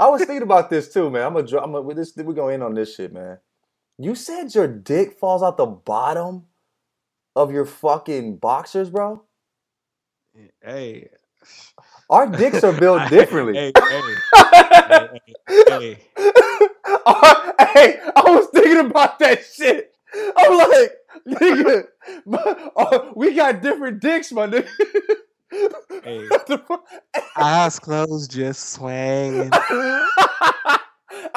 I was thinking about this too, man. I'm gonna, I'm gonna, this, we're gonna end on this shit, man. You said your dick falls out the bottom of your fucking boxers, bro. Hey, our dicks are built differently. hey, hey, hey, hey, hey, I was thinking about that shit. I'm like, nigga, we got different dicks, my nigga. Hey. Eyes closed, just swinging. I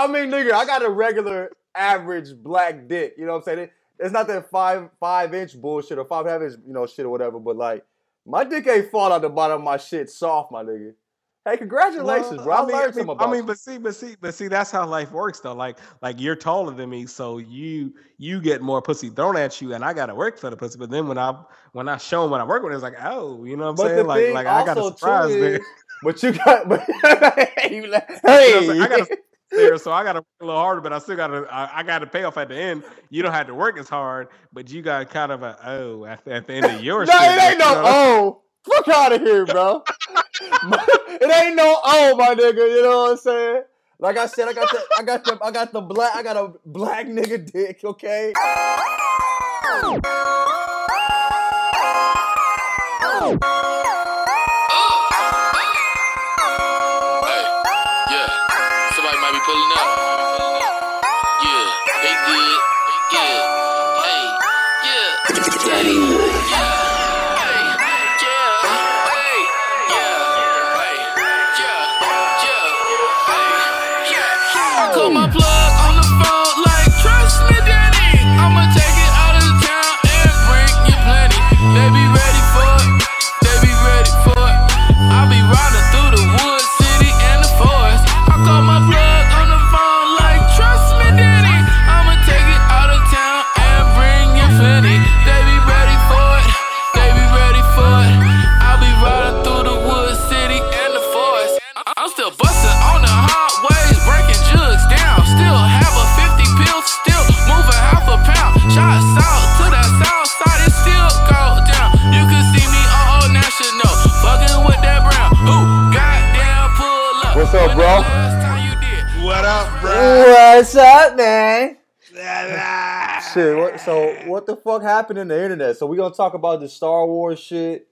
mean, nigga, I got a regular average black dick. You know what I'm saying? it's not that five five inch bullshit or five half inch, you know, shit or whatever. But like, my dick ain't fall out the bottom of my shit soft, my nigga. Hey, congratulations, well, bro. I, I mean, learned mean, about. I mean, but see, but see, but see, that's how life works, though. Like, like you're taller than me, so you you get more pussy thrown at you, and I gotta work for the pussy. But then when I when I show them what I work with, it's like, oh, you know what I'm but saying? Like, like I got a surprise there. But you got, but, hey, you know I got there, so I got to work a little harder, but I still got to I, I got to pay off at the end. You don't have to work as hard, but you got kind of a oh at, at the end of your. no, shit, it ain't no know? oh. Fuck out of here, bro. it ain't no oh, my nigga. You know what I'm saying? Like I said, I got the, I got the, I got the black, I got a black nigga dick. Okay. What's up, man? shit. What, so what the fuck happened in the internet? So we gonna talk about the Star Wars shit.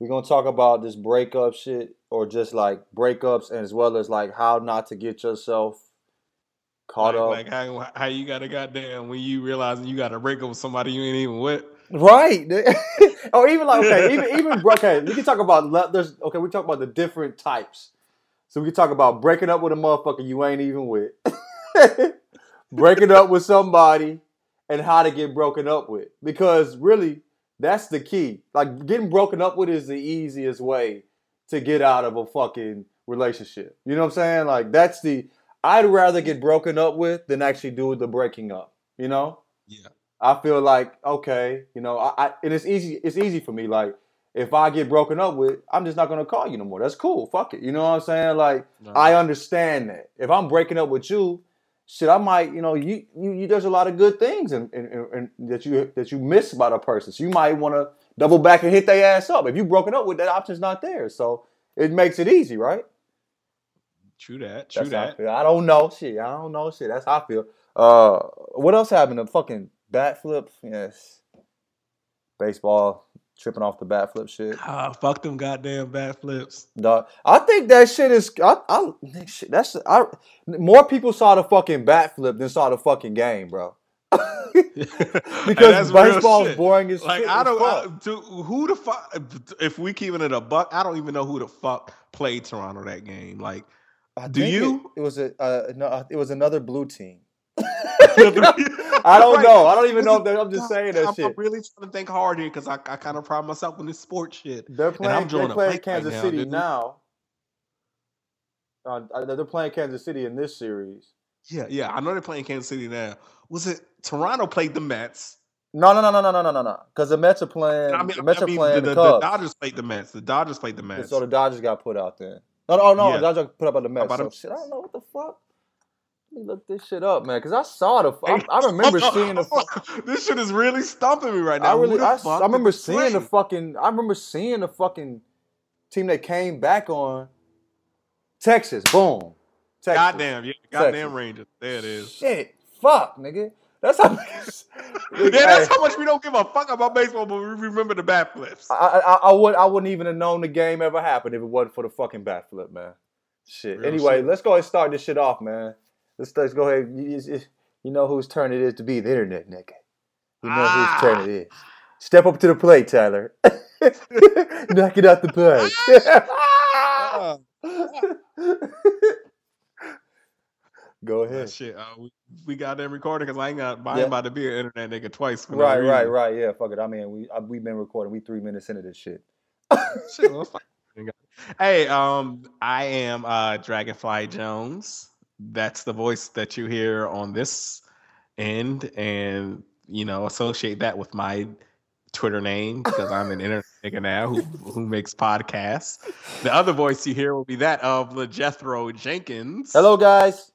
We're gonna talk about this breakup shit, or just like breakups, and as well as like how not to get yourself caught like, up. Like how, how you got to goddamn when you realize you got to break up with somebody you ain't even with. Right. or even like okay, even even okay. We can talk about there's okay. We talk about the different types. So we can talk about breaking up with a motherfucker you ain't even with. breaking up with somebody and how to get broken up with. Because really, that's the key. Like getting broken up with is the easiest way to get out of a fucking relationship. You know what I'm saying? Like that's the I'd rather get broken up with than actually do the breaking up. You know? Yeah. I feel like okay, you know, I, I and it's easy. It's easy for me. Like if I get broken up with, I'm just not gonna call you no more. That's cool. Fuck it. You know what I'm saying? Like no. I understand that. If I'm breaking up with you, shit, I might, you know, you, you, you there's a lot of good things and and, that you that you miss about a person. So you might want to double back and hit their ass up. If you broken up with, that option's not there. So it makes it easy, right? True that. True That's that. I, I, don't know shit. I don't know shit. That's how I feel. Uh, what else happened? A fucking bat flip. Yes. Baseball tripping off the bat flip shit. Ah, fuck them goddamn bat flips. Dog, I think that shit is. I, I that's I. More people saw the fucking bat flip than saw the fucking game, bro. because baseball is boring as like shit I don't I, to, who the fuck if we keeping it a buck I don't even know who the fuck played Toronto that game like I do you it, it was a uh, no it was another blue team I don't know. I don't even know if they're, I'm just saying that I'm, shit. I'm really trying to think hard here because I, I kind of pride myself in this sports shit. They're playing, they're playing Kansas right City now. now. Uh, they're playing Kansas City in this series. Yeah, yeah. I know they're playing Kansas City now. Was it Toronto played the Mets? No, no, no, no, no, no, no, no. Because the Mets are playing. I mean, the Mets I mean, are playing the, the, the, Dodgers played the Mets. The Dodgers played the Mets. So the Dodgers got put out there. No, no, no. Yeah. The Dodgers put up by the Mets. So, shit, I don't know what the fuck. Me look this shit up, man, because I saw the. I, I remember seeing the. this shit is really stumping me right now. I really, I, I remember seeing play? the fucking. I remember seeing the fucking team that came back on. Texas, boom. Texas. Goddamn, yeah, goddamn Rangers. There it is. Shit, fuck, nigga. That's how. yeah, that's how much we don't give a fuck about baseball, but we remember the bat flips. I, I, I would I wouldn't even have known the game ever happened if it wasn't for the fucking bat flip, man. Shit. Real anyway, shit. let's go ahead and start this shit off, man. Let's let's go ahead. You, you- you know whose turn it is to be the internet, nigga. You know Ah. whose turn it is. Step up to the plate, Tyler. Knock it out the park. Ah. go Ah, ahead. shit, uh, we, we got them recording because I ain't got I Yeah. ain't about to be an internet nigga twice. For no Right, right, reason. right. Yeah, fuck it. I mean, we I, we've been recording. We three minutes into this shit. Shit, well, fuck. Hey, um, I am uh Dragonfly Jones. That's the voice that you hear on this end, and you know, associate that with my Twitter name because I'm an internet nigga now who who makes podcasts. The other voice you hear will be that of LeJethro Jenkins. Hello, guys.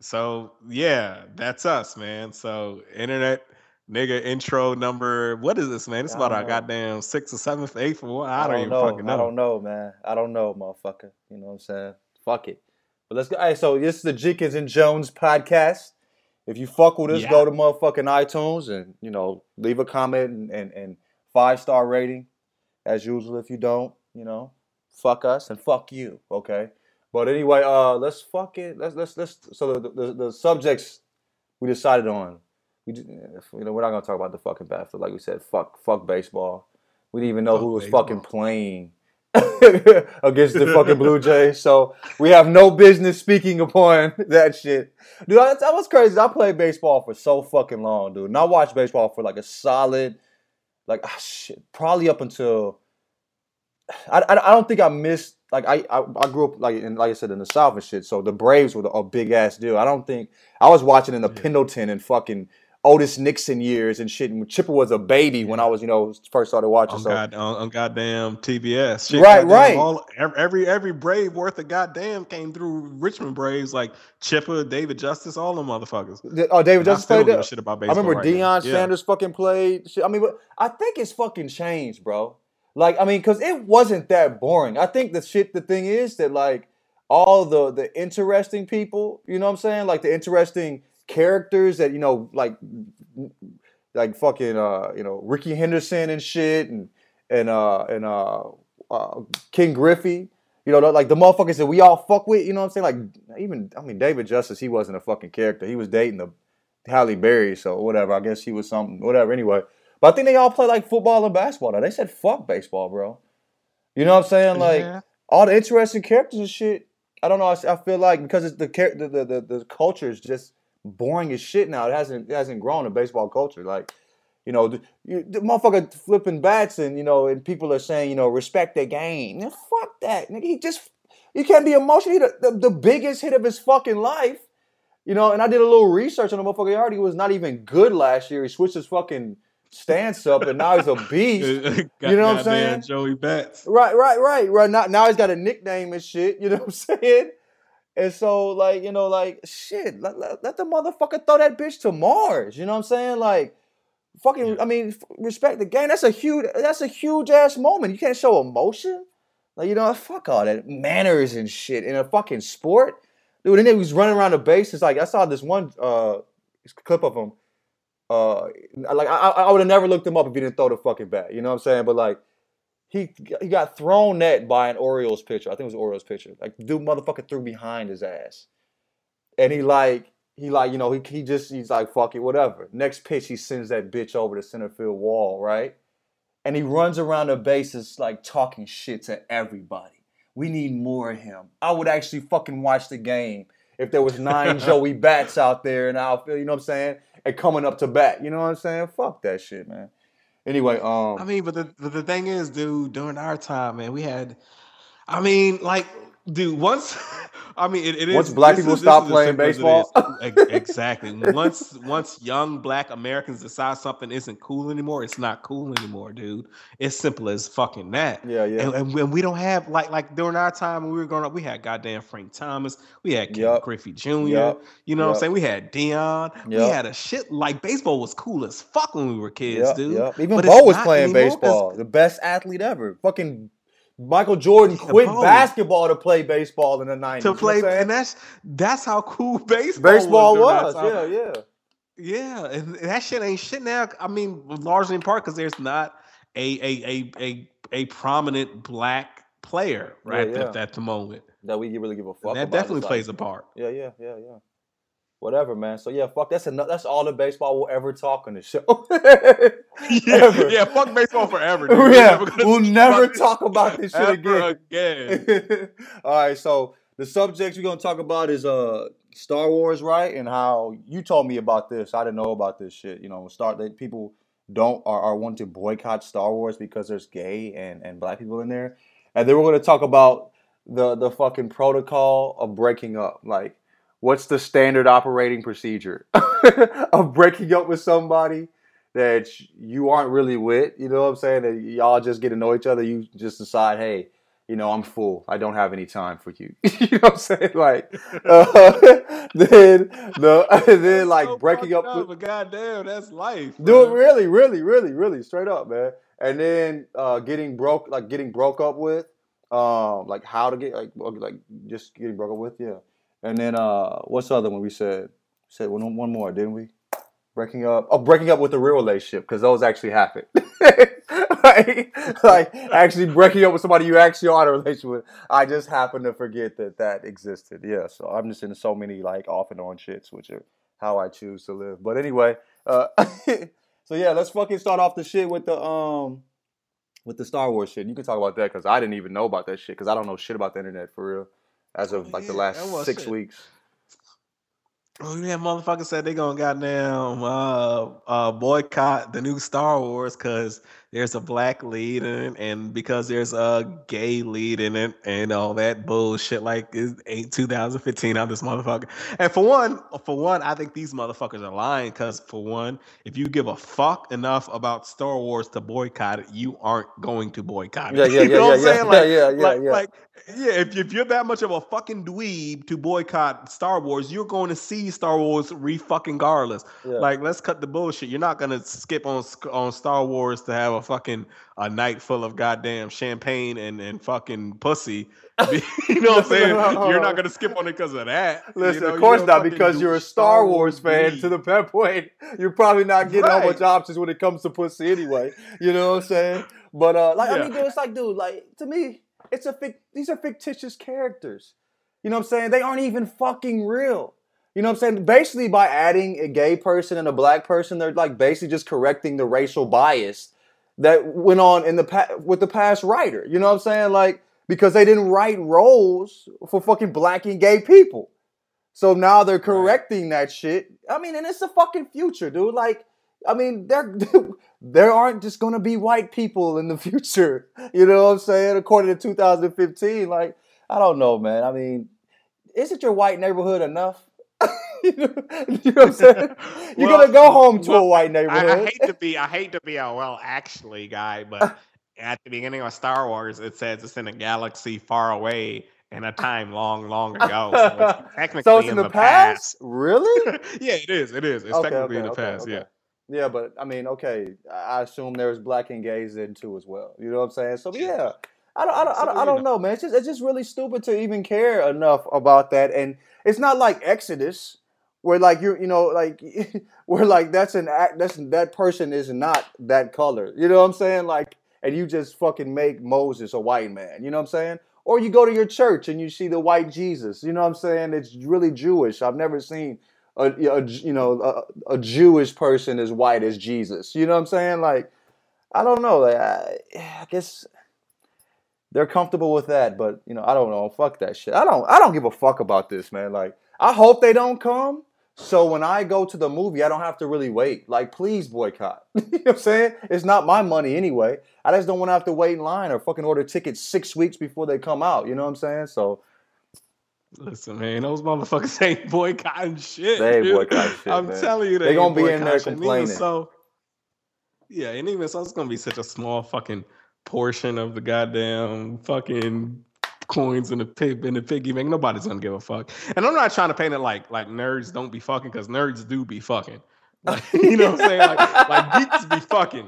So yeah, that's us, man. So internet nigga intro number. What is this, man? It's I about don't our know. goddamn sixth or seventh, eighth or what? I, don't, even know. fucking know. I don't know, man. I don't know, motherfucker. You know what I'm saying? Fuck it. But let's go. Hey, so this is the Jenkins and Jones podcast. If you fuck with us, Yeah. go to motherfucking iTunes and you know leave a comment and, and, and five star rating. As usual, if you don't, you know, fuck us and fuck you. Okay. But anyway, uh, let's fuck it. Let's let's let's. So the the, the subjects we decided on. We ju- you know we're not gonna talk about the fucking basketball like we said. Fuck fuck baseball. We didn't even know Fuck who was baseball. fucking playing against the fucking Blue Jays. So we have no business speaking upon that shit. Dude, that, that was crazy. I played baseball for so fucking long, dude. And I watched baseball for like a solid, like ah, shit, probably up until. I, I, I don't think I missed like I, I I grew up like in like I said in the South and shit. So the Braves were the, a big ass deal. I don't think I was watching in the Yeah. Pendleton and fucking Otis Nixon years and shit. And Chipper was a baby when I was you know first started watching. on, so God, on, on goddamn TBS. Shit, Right, goddamn, right. All, every, every Brave worth of goddamn came through Richmond Braves like Chipper, David Justice, all them motherfuckers. The- oh, David And I Justice still played a shit about baseball I remember right now. Deion Yeah. Sanders fucking played. Shit. I mean, but I think it's fucking changed, bro. Like, I mean, because it wasn't that boring. I think the shit, the thing is that like all the the interesting people, you know what I'm saying? Like the interesting characters that you know, like like fucking uh, you know Rickey Henderson and shit, and and uh and uh, uh King Griffey. You know, like the motherfuckers that we all fuck with. You know what I'm saying? Like even I mean David Justice, he wasn't a fucking character. He was dating the Halle Berry, so whatever. I guess he was something, whatever. Anyway, but I think they all play like football and basketball. Now they said fuck baseball, bro. You know what I'm saying? Like Yeah. all the interesting characters and shit. I don't know. I feel like because it's the, char- the, the the the culture is just boring as shit now. It hasn't it hasn't grown in baseball culture. Like you know, the, you, the motherfucker flipping bats and you know, and people are saying you know respect the game. Fuck that, nigga. He just you can't be emotional. He the, the, the biggest hit of his fucking life. You know, and I did a little research on the motherfucker. He already was not even good last year. He switched his fucking stance up, and now he's a beast. you know what I'm saying? Joey Bats. Right, right, right, right. Now, now he's got a nickname and shit. You know what I'm saying? And so, like, you know, like, shit, let, let, let the motherfucker throw that bitch to Mars. You know what I'm saying? Like, fucking. I mean, f- respect the game. That's a huge, that's a huge ass moment. You can't show emotion. Like, you know, fuck all that manners and shit in a fucking sport, dude. And then he was running around the base. It's like I saw this one uh clip of him. Uh, like I, I I would have never looked him up if he didn't throw the fucking bat. You know what I'm saying? But like, he he got thrown at by an Orioles pitcher. I think it was Orioles pitcher. Like, dude, motherfucker threw behind his ass, and he like he like you know he he just he's like fuck it whatever. Next pitch, he sends that bitch over the center field wall, right? And he runs around the bases like talking shit to everybody. We need more of him. I would actually fucking watch the game if there was nine Joey Bats out there in the outfield. You know what I'm saying? And coming up to bat. You know what I'm saying? Fuck that shit, man. Anyway, um, I mean, but the but the thing is, dude, during our time, man, we had. I mean, like, dude, once. I mean, it, it is. Once black people is- stop playing simple as it baseball. exactly. Once once young black Americans decide something isn't cool anymore, it's not cool anymore, dude. It's simple as fucking that. yeah, yeah. And, and when we don't have like like during our time when we were growing up, we had goddamn Frank Thomas, we had Ken Yup. Griffey Jr. Yup. You know what I'm saying? We had Deion. We had a shit like baseball was cool as fuck when we were kids, Yep, dude. yep. Even But Bo was playing baseball. The best athlete ever. Fucking Michael Jordan quit basketball to play baseball in the nineties. To play, and that's that's how cool baseball baseball was. was. Yeah, yeah, yeah. And that shit ain't shit now. I mean, largely in part because there's not a a a a a prominent black player right yeah, yeah. At, at, the moment that we really give a fuck. And that definitely plays a part. Yeah, yeah, yeah, yeah whatever, man. So yeah, fuck. That's enough. That's all the baseball we'll ever talk on the show. yeah, yeah, fuck baseball forever. Dude. Yeah, we'll never talk about this shit again. again. all right, so the subjects we're gonna talk about is uh Star Wars, right? And how you told me about this. I didn't know about this shit. You know, start that people don't are, are wanting to boycott Star Wars because there's gay and and black people in there. And then we're gonna talk about the the fucking protocol of breaking up, like what's the standard operating procedure of breaking up with somebody that you aren't really with? You know what I'm saying? That y'all just get to know each other. You just decide, hey, you know, I'm full. I don't have any time for you. you know what I'm saying? Like, uh, then the then like so breaking up. up but goddamn, that's life. Do it really, really, really, really straight up, man. And then uh, getting broke, like getting broke up with, um, like how to get like like just getting broke up with, yeah. And then uh, what's the other one we said? Said one, one more, didn't we? Breaking up. Oh, breaking up with a real relationship because those actually happen. like, like actually breaking up with somebody you actually are in a relationship with. I just happen to forget that that existed. Yeah, so I'm just in so many like off and on shits, which are how I choose to live. But anyway, uh, so yeah, let's fucking start off the shit with the um with the Star Wars shit. You can talk about that because I didn't even know about that shit because I don't know shit about the internet for real as of like the last six weeks. Oh yeah, motherfucker said they gonna goddamn uh, uh, boycott the new Star Wars because there's a black lead in it, and because there's a gay lead in it, and all that bullshit. Like it ain't 2015 on this motherfucker. And for one, for one, I think these motherfuckers are lying. Because for one, if you give a fuck enough about Star Wars to boycott it, you aren't going to boycott it. Yeah, yeah, you know yeah, what I'm yeah, saying? Like, yeah, yeah, yeah, like, yeah. like, yeah. If, if you're that much of a fucking dweeb to boycott Star Wars, you're going to see Star Wars re fucking regardless. Yeah. Like, let's cut the bullshit. You're not gonna skip on on Star Wars to have a fucking a night full of goddamn champagne and, and fucking pussy. you know what I'm saying? You're not gonna skip on it because of that. Listen, you know, of course not, because you're a Star Wars fan to the point. You're probably not getting right. much options when it comes to pussy anyway. You know what I'm saying? But uh, like yeah. I mean, dude, it's like, dude, like to me, it's a fic- these are fictitious characters. You know what I'm saying? They aren't even fucking real. You know what I'm saying? Basically, by adding a gay person and a black person, they're like basically just correcting the racial bias that went on in the pa- with the past writer. You know what I'm saying? Like because they didn't write roles for fucking black and gay people. So now they're correcting that shit. I mean, and it's the fucking future, dude. Like, I mean, there there aren't just gonna be white people in the future. You know what I'm saying? According to 2015, like, I don't know, man. I mean, isn't your white neighborhood enough? you, know, what I'm saying? You're well, gonna go home to well, a white neighborhood. I, I, hate to be, I hate to be a well, actually, guy, but at the beginning of Star Wars, it says it's in a galaxy far away in a time long, long ago. So technically, so it's in, in the, the past? past? Really? yeah, it is. It is. It's okay, technically okay, in the okay, past. Yeah. Yeah, but I mean, okay, I assume there's black and gays in too as well. You know what I'm saying? So yeah, I don't, I don't, I don't, I don't know, man. It's just, it's just really stupid to even care enough about that. And it's not like Exodus, where like you, you know, like where like that's an act, that's that person is not that color. You know what I'm saying? Like, and you just fucking make Moses a white man. You know what I'm saying? Or you go to your church and you see the white Jesus. You know what I'm saying? It's really Jewish. I've never seen a, a you know a, a, Jewish person as white as Jesus. You know what I'm saying? Like, I don't know. Like, I, I guess they're comfortable with that, but you know, I don't know. Fuck that shit. I don't. I don't give a fuck about this, man. Like, I hope they don't come. So when I go to the movie, I don't have to really wait. Like, please boycott. you know what I'm saying? It's not my money anyway. I just don't want to have to wait in line or fucking order tickets six weeks before they come out. You know what I'm saying? So. Listen, man, those motherfuckers ain't boycotting shit. They ain't boycotting shit. I'm man. telling you, they are gonna be in there complaining. So, yeah, and even so, it's gonna be such a small fucking portion of the goddamn fucking coins in the pig in the piggy bank. Nobody's gonna give a fuck. And I'm not trying to paint it like like nerds don't be fucking because nerds do be fucking. Like, you know what I'm saying? Like, like geeks be fucking.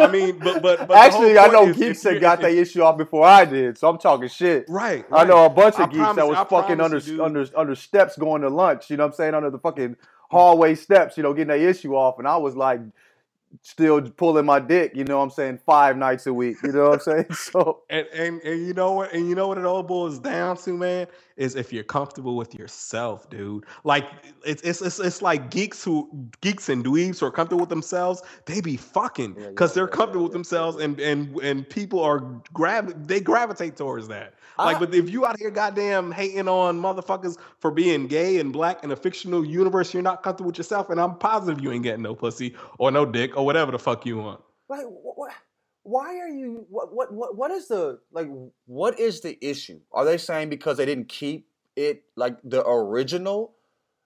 I mean, but but, but Actually, I know is, geeks that got that issue off before I did, so I'm talking shit. Right, right. I know a bunch of I geeks promise, that was I fucking under you, under under steps going to lunch. You know what I'm saying? Under the fucking hallway steps, you know, getting that issue off, and I was like, still pulling my dick, you know what I'm saying, five nights a week. You know what I'm saying? So and, and and you know what and you know what it all boils down to, man, is if you're comfortable with yourself, dude. Like it's it's it's, it's like geeks who geeks and dweebs who are comfortable with themselves, they be fucking because yeah, they're yeah, comfortable yeah, with themselves and and and people are grab they gravitate towards that. Like, but if you out here goddamn hating on motherfuckers for being gay and black in a fictional universe, you're not comfortable with yourself, and I'm positive you ain't getting no pussy or no dick or whatever the fuck you want. Like, what, why are you? What, what, what, what is the like? What is the issue? Are they saying because they didn't keep it like the original?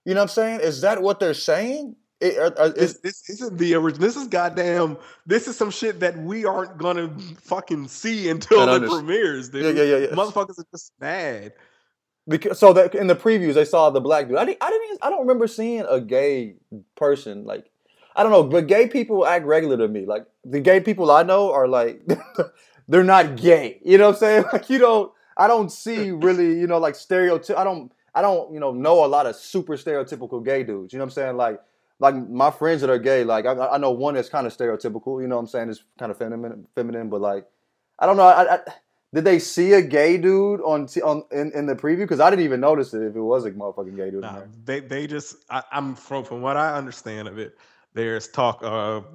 You know what I'm saying? Is that what they're saying? It, uh, uh this, this isn't the original. This is goddamn. This is some shit that we aren't gonna fucking see until it premieres. Dude. Yeah, yeah, yeah, yeah. Motherfuckers are just mad. Because so that in the previews they saw the black dude. I didn't. I didn't. Even, I don't remember seeing a gay person like. I don't know, but gay people act regular to me. Like the gay people I know are like, they're not gay. You know what I'm saying? Like you don't. I don't see really. You know, like stereotype. I don't. I don't. You know, know a lot of super stereotypical gay dudes. You know what I'm saying? Like like my friends that are gay, like I, I know one that's kind of stereotypical. You know what I'm saying? It's kind of feminine, feminine, but like I don't know. I, I, did they see a gay dude on t- on in, in the preview? Because I didn't even notice it if it was a motherfucking gay dude. Nah, they they just I, am from from what I understand of it. There's talk of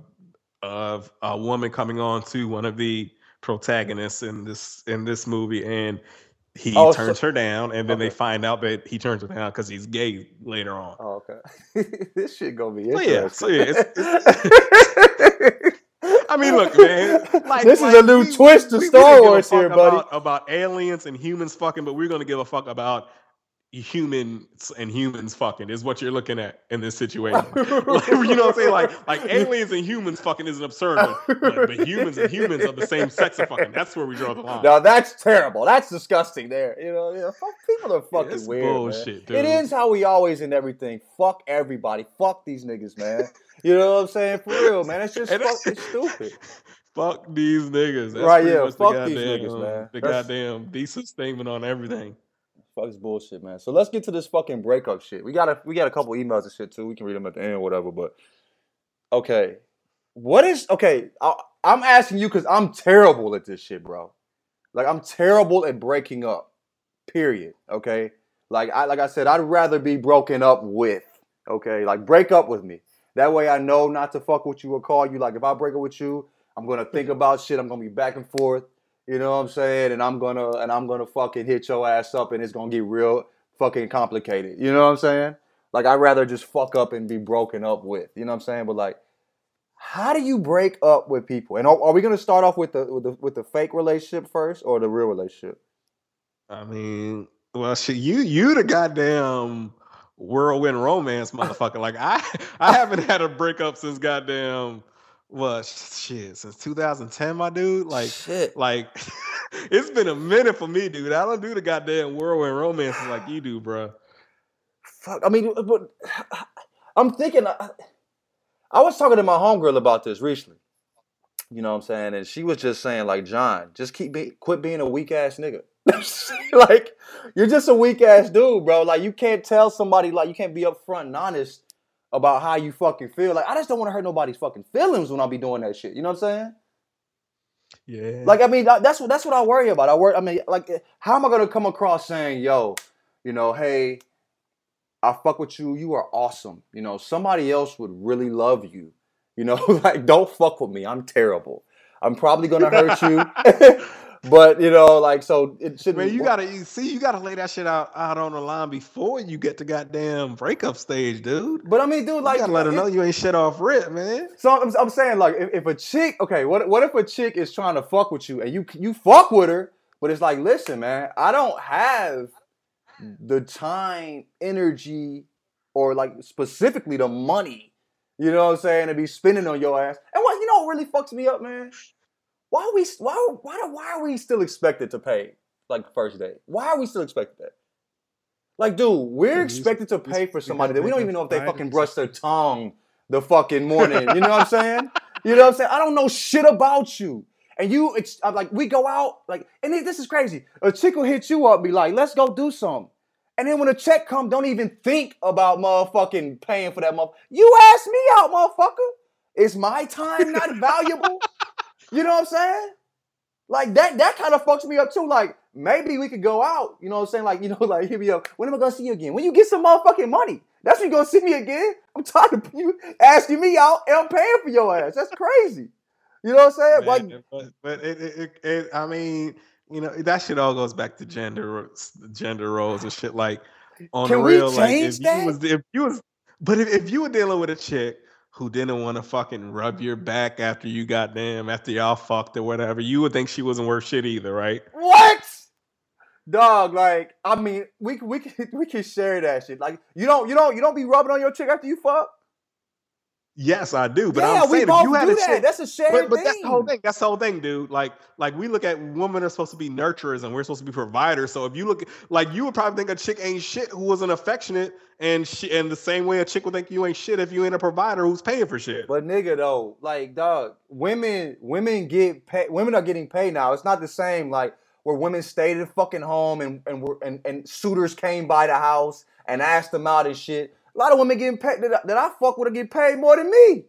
of a woman coming on to one of the protagonists in this in this movie, and he oh, turns so, her down, and then okay. they find out that he turns her down because he's gay later on. Oh, okay. this shit gonna be interesting. So yeah, so yeah. It's, it's I mean, look, man. Like, this like, is a new we, twist to Star Wars here, buddy. About, about aliens and humans fucking, but we're gonna give a fuck about humans and humans fucking is what you're looking at in this situation. like, you know what I'm saying? Like, like aliens and humans fucking is an absurd one. But, but, humans and humans are the same sex of fucking. That's where we draw the line. No, that's terrible. That's disgusting. There, you know, you know people are fucking yeah, weird. Bullshit. It is how we always end everything. Fuck everybody. Fuck these niggas, man. You know what I'm saying? For real, man. It's just fucking stupid. Fuck these niggas. That's right, yeah. Fuck the these niggas, man. The That's... goddamn decent statement on everything. Fuck this bullshit, man. So let's get to this fucking breakup shit. We got a we got a couple emails and shit too. We can read them at the end whatever. But okay, what is okay? I, I'm asking you because I'm terrible at this shit, bro. Like I'm terrible at breaking up. Period. Okay. Like I like I said, I'd rather be broken up with. Okay. Like break up with me. That way I know not to fuck with you or call you. Like if I break up with you, I'm gonna think about shit. I'm gonna be back and forth. You know what I'm saying? And I'm gonna and I'm gonna fucking hit your ass up and it's gonna get real fucking complicated. You know what I'm saying? Like I'd rather just fuck up and be broken up with. You know what I'm saying? But like, how do you break up with people? And are, are we gonna start off with the with the with the fake relationship first or the real relationship? I mean, well, shit, you you the goddamn whirlwind romance motherfucker. like I I haven't had a breakup since goddamn what shit since 2010, my dude. Like shit. Like it's been a minute for me, dude. I don't do the goddamn whirlwind romances like you do, bro. Fuck. I mean, uh, but I'm thinking. I, I was talking to my homegirl about this recently. You know what I'm saying? And she was just saying, like, John, just keep be, quit being a weak ass nigga. like, you're just a weak ass dude, bro. Like, you can't tell somebody like you can't be upfront and honest about how you fucking feel. Like I just don't want to hurt nobody's fucking feelings when I be doing that shit. You know what I'm saying? Yeah. Like I mean, that's what that's what I worry about. I worry. I mean, like, eh, how am I gonna come across saying, "Yo, you know, hey, I fuck with you. You are awesome. You know, somebody else would really love you. You know, like, don't fuck with me. I'm terrible. I'm probably gonna hurt you." but you know, like so it should. Man, you gotta you see, you gotta lay that shit out out on the line before you get to goddamn breakup stage, dude. But I mean, dude, like, you gotta let her know you ain't shit off rip, man. So I'm, I'm saying, like, if, if, a chick, okay, what what if a chick is trying to fuck with you and you you fuck with her, but it's like, listen, man, I don't have the time, energy, or like specifically the money. You know what I'm saying? To be spending on your ass. And what you know what really fucks me up, man? Why are we why why why are we still expected to pay like first date? Why are we still expected that? Like, dude, we're expected to pay for somebody that we don't even know if they fucking brush their tongue the fucking morning. You know what I'm saying? You know what I'm saying? I don't know shit about you. And you, it's I'm like, we go out, like, and this is crazy. A chick will hit you up, be like, let's go do something. And then when a check come, don't even think about motherfucking paying for that motherfucker. You ask me out, motherfucker. Is my time not valuable? You know what I'm saying? Like that, that kind of fucks me up too. Like, maybe we could go out, you know what I'm saying? Like, you know, like hit me up. When am I gonna see you again? When you get some motherfucking money. That's when you gonna see me again. I'm tired of you asking me out and I'm paying for your ass. That's crazy. You know what I'm saying? Man, like, but but it, it, it, it, I mean, you know, that shit all goes back to gender gender roles and shit. Like on Can the we real, like if you was if you was, but if, if you were dealing with a chick who didn't want to fucking rub your back after you got damn after y'all fucked or whatever, you would think she wasn't worth shit either, right? what? Dog, like, I mean, we we can we can share that shit. Like, you don't you don't you don't be rubbing on your chick after you fuck. Yes, I do. But yeah, I'm we saying if you had do a that. chick That's a shared But, but thing. that's the whole thing. That's the whole thing, dude. Like, like we look at women are supposed to be nurturers and we're supposed to be providers. So if you look, like, you would probably think a chick ain't shit who wasn't affectionate, and she, and the same way a chick would think you ain't shit if you ain't a provider who's paying for shit. But nigga though, like dog, women women get paid. Women are getting paid now. It's not the same like where women stayed at fucking home and and were and, and suitors came by the house and asked them out and shit. A lot of women getting paid that, I- that I fuck with are getting paid more than me.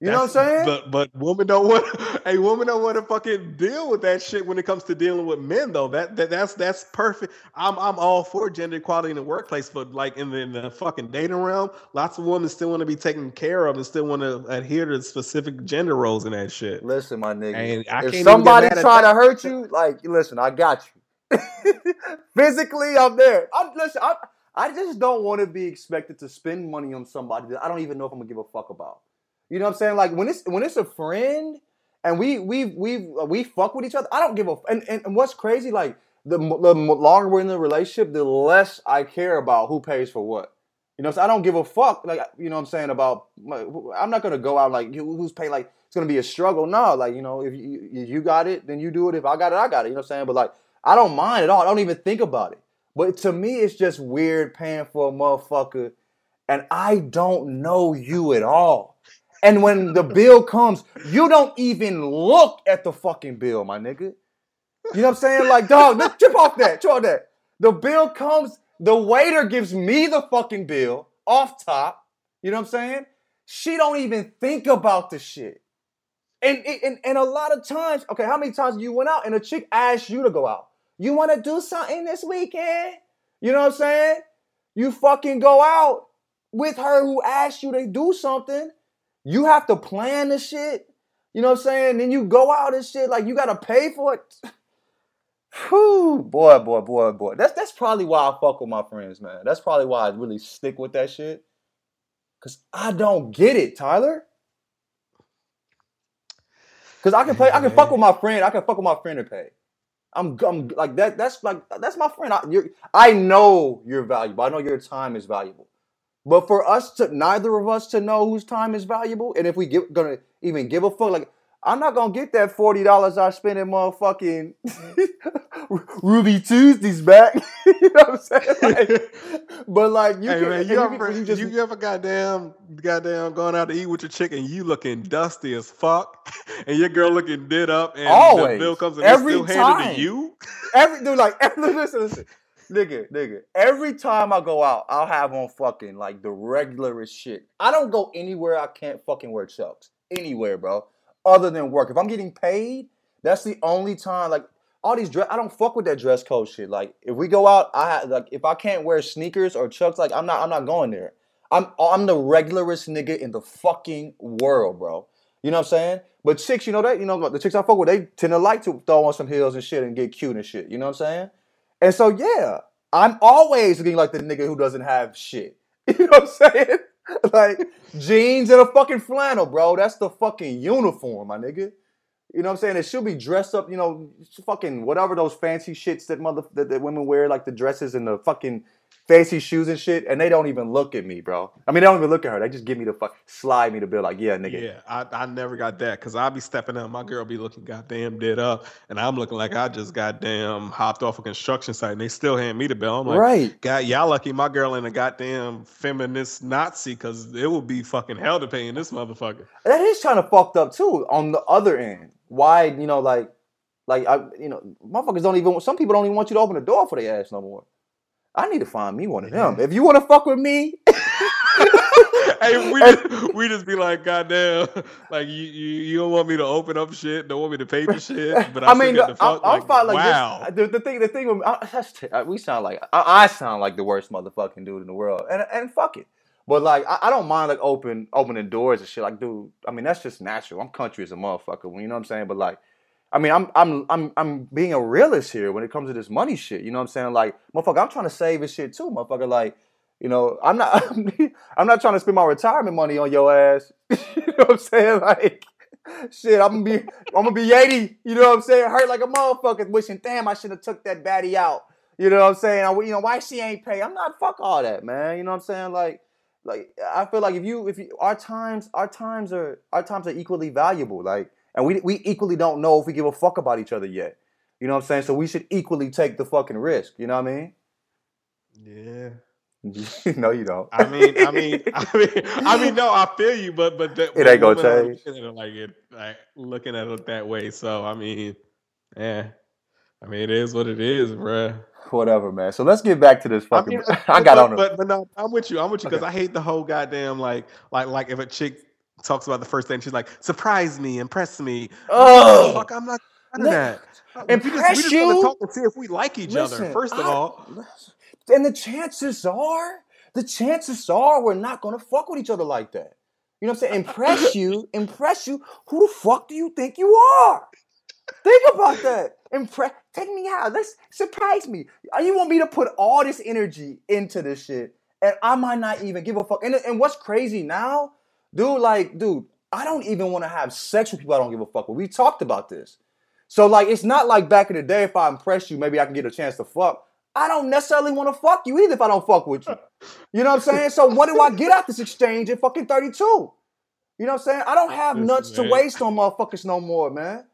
You know what I'm saying? But but women don't want a woman don't want to fucking deal with that shit when it comes to dealing with men though. That, that that's that's perfect. I'm I'm all for gender equality in the workplace, but like in the, in the fucking dating realm, lots of women still want to be taken care of and still want to adhere to specific gender roles and that shit. Listen, my nigga. And I can't if somebody mad try to hurt you, like listen, I got you. Physically, I'm there. I'm listen. I I just don't want to be expected to spend money on somebody that I don't even know if I'm gonna give a fuck about. You know what I'm saying? Like when it's when it's a friend and we we we we fuck with each other. I don't give a and and, and what's crazy like the the longer we're in the relationship, the less I care about who pays for what. You know, so I don't give a fuck. Like you know, what I'm saying about. I'm not gonna go out like who's paying. Like it's gonna be a struggle. No, like you know, if you you got it, then you do it. If I got it, I got it. You know what I'm saying? But like I don't mind at all. I don't even think about it. But to me, it's just weird paying for a motherfucker, and I don't know you at all. And when the bill comes, you don't even look at the fucking bill, my nigga. You know what I'm saying? Like, dog, chip off that, chip off that. The bill comes, the waiter gives me the fucking bill off top. You know what I'm saying? She don't even think about the shit. And, and, and a lot of times, okay, how many times you went out and a chick asked you to go out? You want to do something this weekend? You know what I'm saying? You fucking go out with her who asked you to do something. You have to plan the shit. You know what I'm saying? Then you go out and shit. Like you gotta pay for it. Whew, boy, boy, boy, boy. That's that's probably why I fuck with my friends, man. That's probably why I really stick with that shit. Cause I don't get it, Tyler. Cause I can play, I can fuck with my friend. I can fuck with my friend and pay. I'm, I'm like that. That's like that's my friend. I, I know you're valuable. I know your time is valuable. But for us to neither of us to know whose time is valuable, and if we give, gonna even give a fuck, like I'm not gonna get that forty dollars I spent in motherfucking Ruby Tuesdays back. you know what I'm saying? Like, but like you hey can, man, you ever you, just you ever goddamn goddamn going out to eat with your chick and you looking dusty as fuck, and your girl looking did up, and the bill comes and Every it's still handed time. to you. every dude like every, listen, listen, nigga, nigga. Every time I go out, I'll have on fucking like the regularest shit. I don't go anywhere I can't fucking wear chucks. Anywhere, bro. Other than work. If I'm getting paid, that's the only time. Like all these dress, I don't fuck with that dress code shit. Like if we go out, I like if I can't wear sneakers or chucks, like I'm not, I'm not going there. I'm, I'm the regularest nigga in the fucking world, bro. You know what I'm saying? But chicks, you know that, you know, the chicks I fuck with, they tend to like to throw on some heels and shit and get cute and shit. You know what I'm saying? And so yeah, I'm always looking like the nigga who doesn't have shit. You know what I'm saying? like jeans and a fucking flannel, bro. That's the fucking uniform, my nigga. You know what I'm saying? It should be dressed up, you know, fucking whatever those fancy shits that mother that, that women wear, like the dresses and the fucking fancy shoes and shit, and they don't even look at me, bro. I mean, they don't even look at her. They just give me the fuck, slide me the bill, like, yeah, nigga. Yeah, I, I never got that because I'll be stepping up. My girl be looking goddamn dead up, and I'm looking like I just goddamn hopped off a construction site, and they still hand me the bill. I'm like, right. God, y'all lucky my girl ain't a goddamn feminist Nazi because it would be fucking hell to pay in this motherfucker. That is kind of fucked up too. On the other end, why you know like, like I you know motherfuckers don't even. Some people don't even want you to open the door for their ass no more. I need to find me one of them. If you want to fuck with me, hey, we just, we just be like, goddamn, like you, you you don't want me to open up shit, don't want me to pay for shit, but I, I mean, the, fuck. I, I'm like, fine like wow. this. The, the thing, the thing, with, I, that's, we sound like I, I sound like the worst motherfucking dude in the world, and and fuck it. But like, I, I don't mind like open opening doors and shit. Like, dude, I mean that's just natural. I'm country as a motherfucker. You know what I'm saying? But like, I mean, I'm I'm I'm I'm being a realist here when it comes to this money shit. You know what I'm saying? Like, motherfucker, I'm trying to save this shit too, motherfucker. Like, you know, I'm not I'm not trying to spend my retirement money on your ass. you know what I'm saying? Like, shit, I'm gonna be I'm gonna be 80. You know what I'm saying? Hurt like a motherfucker, wishing, damn, I should have took that baddie out. You know what I'm saying? I, you know why she ain't pay? I'm not fuck all that, man. You know what I'm saying? Like, like I feel like if you if you our times our times are our times are equally valuable. Like, and we we equally don't know if we give a fuck about each other yet. You know what I'm saying? So we should equally take the fucking risk. You know what I mean? Yeah. no, you don't. I mean, I mean, I mean, I mean, no, I feel you, but but that, It ain't gonna change. like it, like looking at it that way. So I mean, yeah, I mean, it is what it is, bruh. Whatever, man. So let's get back to this I fucking. mean, I, got but, on. the- but but no, I'm with you. I'm with you because Okay. I hate the whole goddamn like like like if a chick talks about the first thing, she's like, surprise me, impress me. Oh, Fuck, I'm not No. that. Uh, we just, we Impress just want to talk and see if we like each other. First of I- all, and the chances are, the chances are we're not gonna fuck with each other like that. You know what I'm saying? Impress you, impress you. Who the fuck do you think you are? Think about that. Impress. Take me out. Let's surprise me. Uh, You want me to put all this energy into this shit, and I might not even give a fuck. And, and what's crazy now, dude? Like, dude, I don't even want to have sex with people I don't give a fuck with. We talked about this. So like, it's not like back in the day. If I impress you, maybe I can get a chance to fuck. I don't necessarily want to fuck you either if I don't fuck with you. You know what I'm saying? So what do I get out this exchange at fucking 32? You know what I'm saying? I don't have Listen, nuts to waste on motherfuckers no more, man.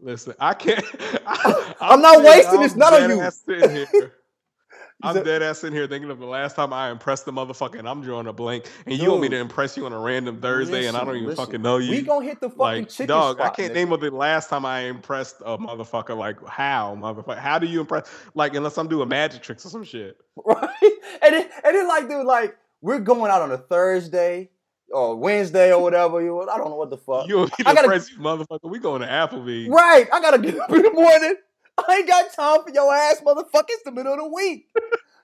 listen, I can't. I'm not sitting- wasting this, none of you. Ass sitting here. I'm dead ass sitting here thinking of the last time I impressed the motherfucker, and I'm drawing a blank. And you want me to impress you on a random Thursday, and I don't even listen. fucking know you. We gonna hit the fucking like, chicken dog, spot. I can't nigga. name of the last time I impressed a motherfucker. Like, how, motherfucker? How do you impress? Like, unless I'm doing magic tricks or some shit. right? And then, and then, like, dude, like, we're going out on a Thursday or Wednesday or whatever. You, I don't know what the fuck. You I to gotta- impress you, motherfucker? We going to Applebee's. Right? I gotta get up in the morning. I ain't got time for your ass, motherfucker. It's the middle of the week.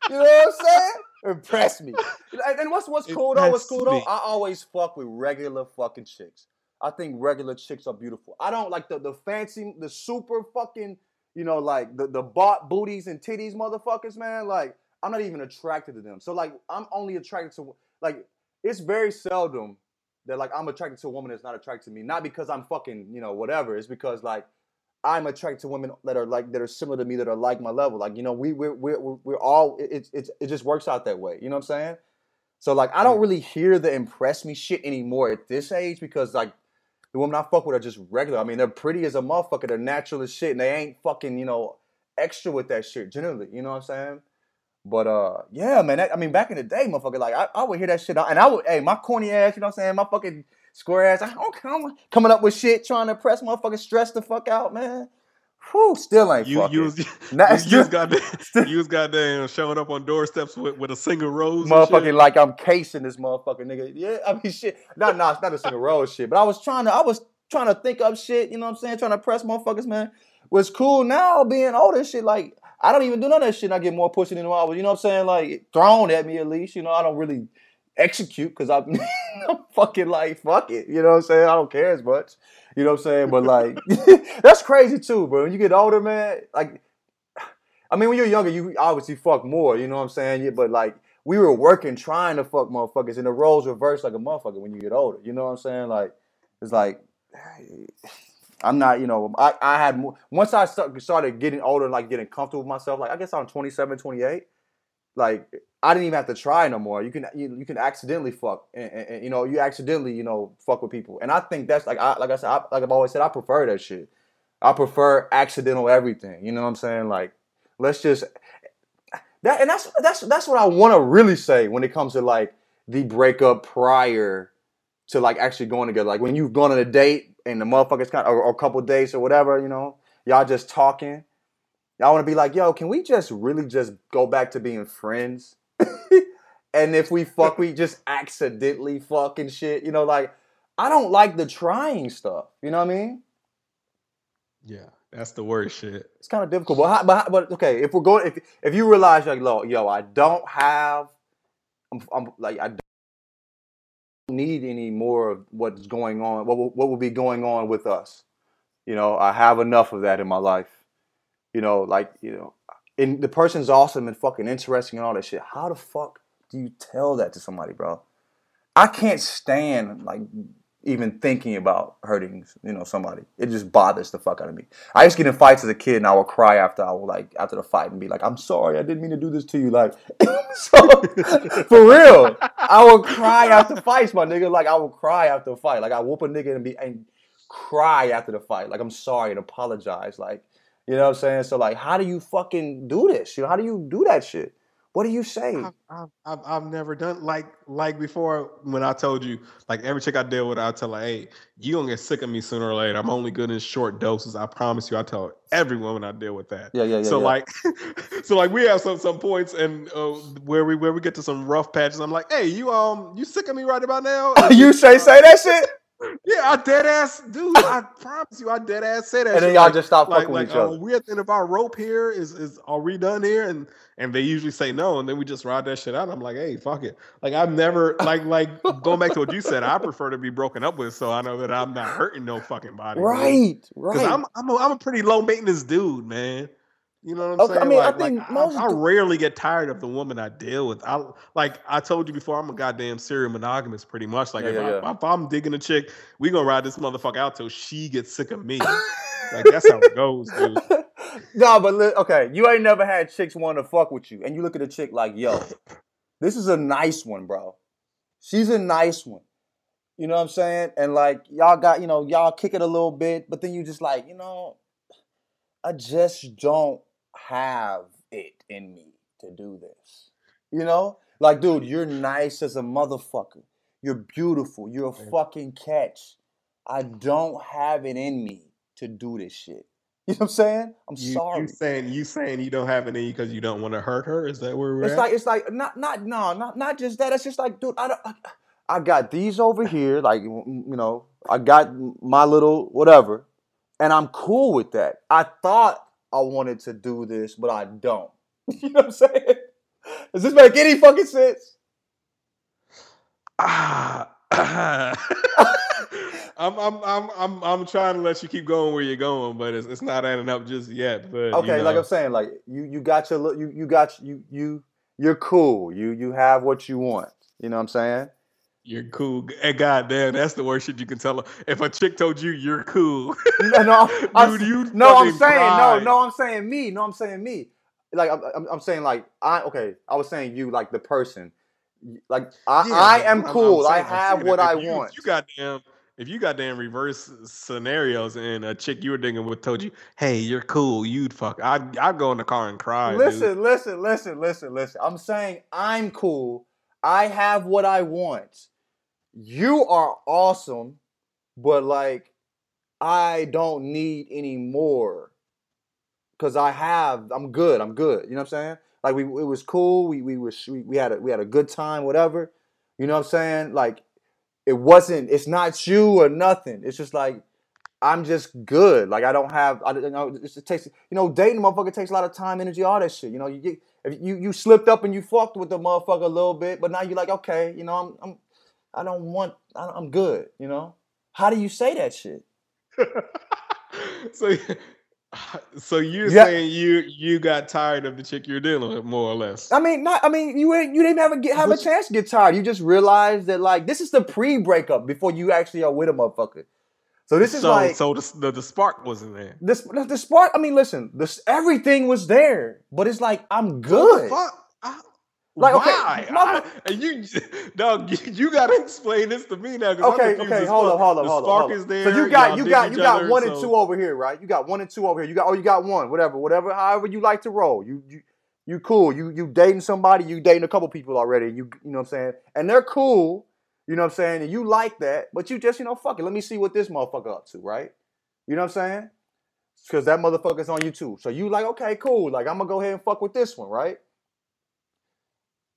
You know what I'm saying? Impress me. And, what's what's cool though? What's cool though? I always fuck with regular fucking chicks. I think regular chicks are beautiful. I don't like the the fancy, the super fucking, you know, like the the bought booties and titties motherfuckers, man. Like I'm not even attracted to them. So like I'm only attracted to like it's very seldom that like I'm attracted to a woman that's not attracted to me. Not because I'm fucking, you know, whatever. It's because like I'm attracted to women that are like that are similar to me that are like my level. Like you know, we we're we're we're, all it, it it it just works out that way. You know what I'm saying? So like I don't really hear the impress me shit anymore at this age because like the women I fuck with are just regular. I mean, they're pretty as a motherfucker. They're natural as shit, and they ain't fucking you know extra with that shit generally. You know what I'm saying? But uh, yeah, man. That, I mean, back in the day, motherfucker, like I, I would hear that shit, and I would, hey, my corny ass, you know what I'm saying? My fucking square ass, I don't come coming up with shit, trying to impress motherfuckers, stress the fuck out, man. Whew, still ain't You, fucking. you was, you, Nah, you still- was goddamn, you was goddamn showing up on doorsteps with, with a single rose. motherfucking like I'm casing this motherfucker nigga. Yeah, I mean shit. No, no, it's not a single rose shit. But I was trying to, I was trying to think up shit. You know what I'm saying? Trying to press motherfuckers, man. What's cool now, being older shit. Like I don't even do none of that shit. I get more pussy than I was. You know what I'm saying? Like thrown at me at least. You know, I don't really execute because I'm, I'm fucking like fuck it. You know what I'm saying? I don't care as much. You know what I'm saying? But like that's crazy too, bro. When you get older, man, like I mean, when you're younger, you obviously fuck more. You know what I'm saying? Yeah, but like we were working trying to fuck motherfuckers, and the roles reverse like a motherfucker when you get older. You know what I'm saying? Like it's like I'm not. You know, I I had more, once I started getting older, like getting comfortable with myself. Like I guess I'm 27, 28. like I didn't even have to try no more. You can you, you can accidentally fuck, and, and, and, you know you accidentally you know fuck with people, and I think that's like I like I said I, like I've always said I prefer that shit. I prefer accidental everything. You know what I'm saying? Like let's just that, and that's that's that's what I want to really say when it comes to like the breakup prior to like actually going together. Like when you've gone on a date and the motherfuckers kind of, or, or a couple dates or whatever, you know, y'all just talking. Y'all want to be like, yo, can we just really just go back to being friends? and if we fuck, we just accidentally fucking shit. You know, like I don't like the trying stuff. You know what I mean? Yeah, that's the worst shit. It's kind of difficult, but how, but, but okay, if we're going, if if you realize like, yo, I don't have, I'm, I'm like I don't need any more of what's going on. What will, what will be going on with us? You know, I have enough of that in my life. You know, like you know, and the person's awesome and fucking interesting and all that shit. How the fuck do you tell that to somebody, bro? I can't stand like even thinking about hurting, you know, somebody. It just bothers the fuck out of me. I used to get in fights as a kid, and I would cry after I would like after the fight and be like, "I'm sorry, I didn't mean to do this to you." Like, so for real, I would cry after fights, my nigga. Like, I would cry after a fight. Like, I whoop a nigga and be and cry after the fight. Like, I'm sorry and apologize. Like, you know what I'm saying? So, like, how do you fucking do this? You know, how do you do that shit? What do you say? I've, I've, I've, never done like like before when I told you like every chick I deal with I tell her hey you gonna get sick of me sooner or later I'm only good in short doses I promise you I tell every woman I deal with that yeah yeah yeah so yeah. like so like we have some some points and uh, where we where we get to some rough patches I'm like hey you um you sick of me right about now you say say that shit yeah, I dead ass, dude. I promise you, I dead ass say that. And then y'all like, just stop fucking like, with each other. Uh, we at the end of our rope here. Is is are we done here? And and they usually say no, and then we just ride that shit out. I'm like, hey, fuck it. Like I've never like like going back to what you said. I prefer to be broken up with, so I know that I'm not hurting no fucking body. Right, right. Because I'm I'm a, I'm a pretty low maintenance dude, man. You know what I'm okay, saying? I mean, like, I think like, most I, I, rarely get tired of the woman I deal with. I like I told you before, I'm a goddamn serial monogamous, pretty much. Like yeah, if, yeah, I, if I'm digging a chick, we gonna ride this motherfucker out till she gets sick of me. like that's how it goes, dude. no, but li- okay, you ain't never had chicks want to fuck with you, and you look at a chick like, yo, this is a nice one, bro. She's a nice one. You know what I'm saying? And like y'all got, you know, y'all kick it a little bit, but then you just like, you know, I just don't have it in me to do this. You know? Like, dude, you're nice as a motherfucker. You're beautiful. You're a fucking catch. I don't have it in me to do this shit. You know what I'm saying? I'm you, sorry. You saying you saying you don't have it in you because you don't want to hurt her? Is that where we're it's at? like it's like not not no not not just that. It's just like, dude, I don't. I, I got these over here, like you know, I got my little whatever, and I'm cool with that. I thought I wanted to do this, but I don't. you know what I'm saying? Does this make any fucking sense? Ah. I'm, I'm I'm I'm I'm trying to let you keep going where you're going, but it's, it's not adding up just yet. But okay, you know. like I'm saying, like you you got your you you got you you you're cool. You you have what you want. You know what I'm saying? You're cool. Hey, goddamn, that's the worst shit you can tell her. If a chick told you you're cool, no, no, I'm, Dude, you no, I'm saying no, no, I'm saying me, no, I'm saying me. Like I'm, I'm, I'm saying like I okay, I was saying you like the person. Like I, yeah, I am cool. Saying, I have what I you, want. You goddamn if you got damn reverse scenarios and a chick you were digging with told you, "Hey, you're cool," you'd fuck. I'd I'd go in the car and cry. Listen, dude. listen, listen, listen, listen. I'm saying I'm cool. I have what I want you are awesome, but like I don't need any more because I have. I'm good. I'm good. You know what I'm saying? Like we, it was cool. We we was we, we had a we had a good time. Whatever. You know what I'm saying? Like it wasn't. It's not you or nothing. It's just like I'm just good. Like I don't have. I you know it takes. You know, dating motherfucker takes a lot of time, energy, all that shit. You know, you get if you you slipped up and you fucked with the motherfucker a little bit, but now you're like, okay, you know, I'm I'm I don't want. I'm good. You know. How do you say that shit? so, so you're yeah. saying you you got tired of the chick you're dealing with, more or less. I mean, not. I mean, you you didn't have a get, have a chance to get tired. You just realized that like this is the pre breakup before you actually are with a motherfucker. So this is so, like so the, the, the spark wasn't there. This the, spark. I mean, listen, this everything was there, but it's like I'm good. Fuck. Like, okay, Why? my- I- you, dog, you, you gotta explain this to me now. Okay, okay, hold up, hold up, hold up. hold up. there. So you got you got you got other, one and two over here, right? You got one and two over here. You got oh you got one, whatever, whatever, however you like to roll. You you you cool. You you dating somebody, you dating a couple people already, you you know what I'm saying? And they're cool, you know what I'm saying? And you like that, but you just, you know, fuck it. Let me see what this motherfucker up to, right? You know what I'm saying? Because that motherfucker's on YouTube. So you like, okay, cool. Like I'm gonna go ahead and fuck with this one, right?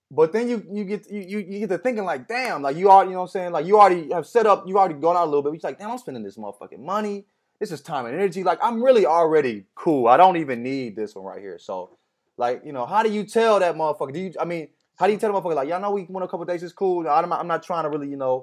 But then you you get you, you get to thinking like, damn, like you already, you know what I'm saying? Like you already have set up, you already gone out a little bit. You're like, damn, I'm spending this motherfucking money. This is time and energy. Like I'm really already cool. I don't even need this one right here. So, like, you know, how do you tell that motherfucker? Do you? I mean, how do you tell the motherfucker like, y'all know we went a couple days, it's cool. I'm not, I'm not trying to really, you know,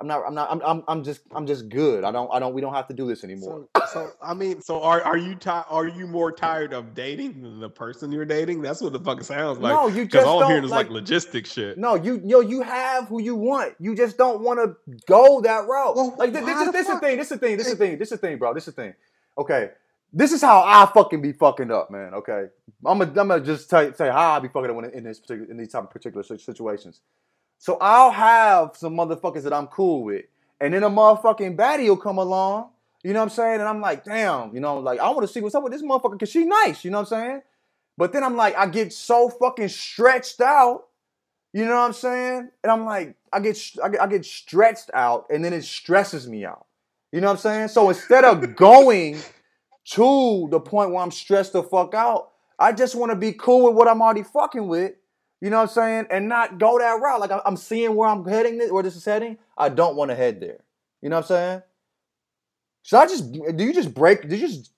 I'm not, I'm not, I'm, I'm, I'm just, I'm just good. I don't, I don't, we don't have to do this anymore. So, so I mean, so are are you ti- are you more tired of dating than the person you're dating? That's what the fuck it sounds like. no, you Because just all I'm don't hearing is like, like. logistic shit. No, you yo, you have who you want. You just don't want to go that route. Well, like this, this is the this is the thing. This is the thing. This is the thing. This is the thing, bro. This is the thing. Okay, this is how I fucking be fucking up, man. Okay, I'm gonna I'm gonna just tell, say how I be fucking up when in this particular in these type of particular situations. So I'll have some motherfuckers that I'm cool with, and then a motherfucking baddie will come along. You know what I'm saying? And I'm like, damn, you know, like I want to see what's up with this motherfucker because she nice. You know what I'm saying? But then I'm like, I get so fucking stretched out. You know what I'm saying? And I'm like, I get, I get, I get stretched out, and then it stresses me out. You know what I'm saying? So instead of going to the point where I'm stressed the fuck out, I just want to be cool with what I'm already fucking with. You know what I'm saying? And not go that route. Like I'm seeing where I'm heading, this- where this is heading. I don't want to head there. You know what I'm saying? Should I just? Do you just break? Do you just?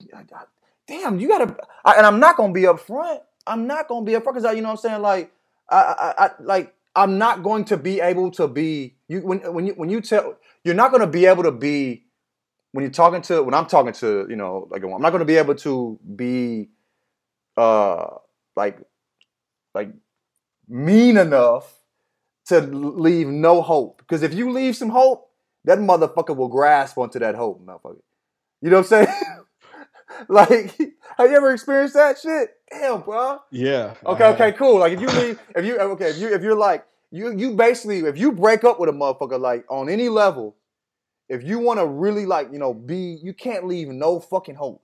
Damn, you gotta. I, and I'm not gonna be upfront. I'm not gonna be upfront because you know what I'm saying. Like, I, I, I, like I'm not going to be able to be you when when you when you tell you're not gonna be able to be when you're talking to when I'm talking to you know like I'm not gonna be able to be uh like like mean enough to leave no hope because if you leave some hope that motherfucker will grasp onto that hope motherfucker you know what I'm saying like have you ever experienced that shit damn bro Yeah. Okay, okay, cool. Like if you leave, if you okay, if you if you're like you you basically if you break up with a motherfucker like on any level, if you want to really like you know be you can't leave no fucking hope.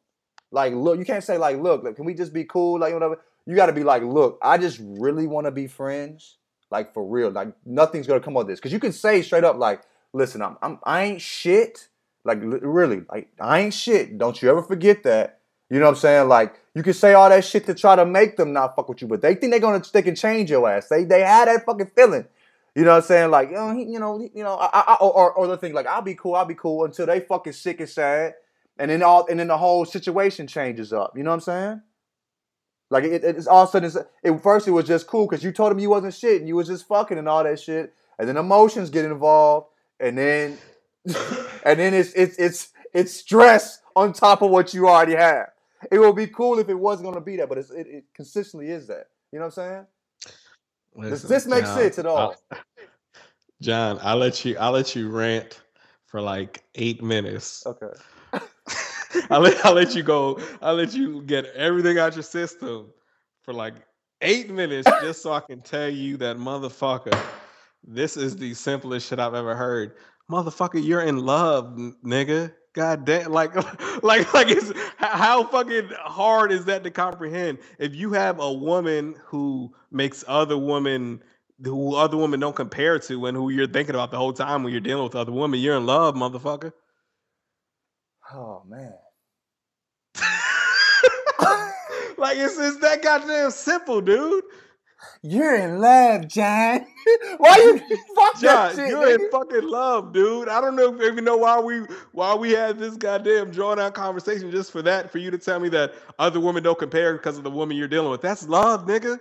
Like look, you can't say like look, look can we just be cool like whatever. You got to be like look, I just really want to be friends, like for real. Like nothing's gonna come of this because you can say straight up like listen, I'm, I'm I ain't shit. Like really, like I ain't shit. Don't you ever forget that. You know what I'm saying? Like you can say all that shit to try to make them not fuck with you, but they think they're gonna they can change your ass. They they had that fucking feeling. You know what I'm saying? Like you know, he, you know, he- you know, I, I, or or the thing like I'll be cool, I'll be cool until they fucking sick and sad, and then all and then the whole situation changes up. You know what I'm saying? Like it, it's all of a sudden, it's, at first it was just cool because you told him you wasn't shit and you was just fucking and all that shit, and then emotions get involved, and then and then it's it's it's it's stress on top of what you already have. It would be cool if it wasn't gonna be that, but it's, it, it consistently is that. You know what I'm saying? Does this make sense at all? I- John, I'll let you I'll let you rant for like eight minutes. Okay. I'll let I'll let you go. I'll let you get everything out your system for like eight minutes just so I can tell you that motherfucker. This is the simplest shit I've ever heard. Motherfucker, you're in love, nigga. God damn, like, like, like, it's how fucking hard is that to comprehend? If you have a woman who makes other women, who other women don't compare to, and who you're thinking about the whole time when you're dealing with other women, you're in love, motherfucker. Oh man. like it's, it's that goddamn simple, dude. You're in love, John. Why you fuck that John, shit? you're nigga? in fucking love, dude. I don't know if you know why we why we had this goddamn drawn out conversation just for that, for you to tell me that other women don't compare because of the woman you're dealing with. That's love, nigga.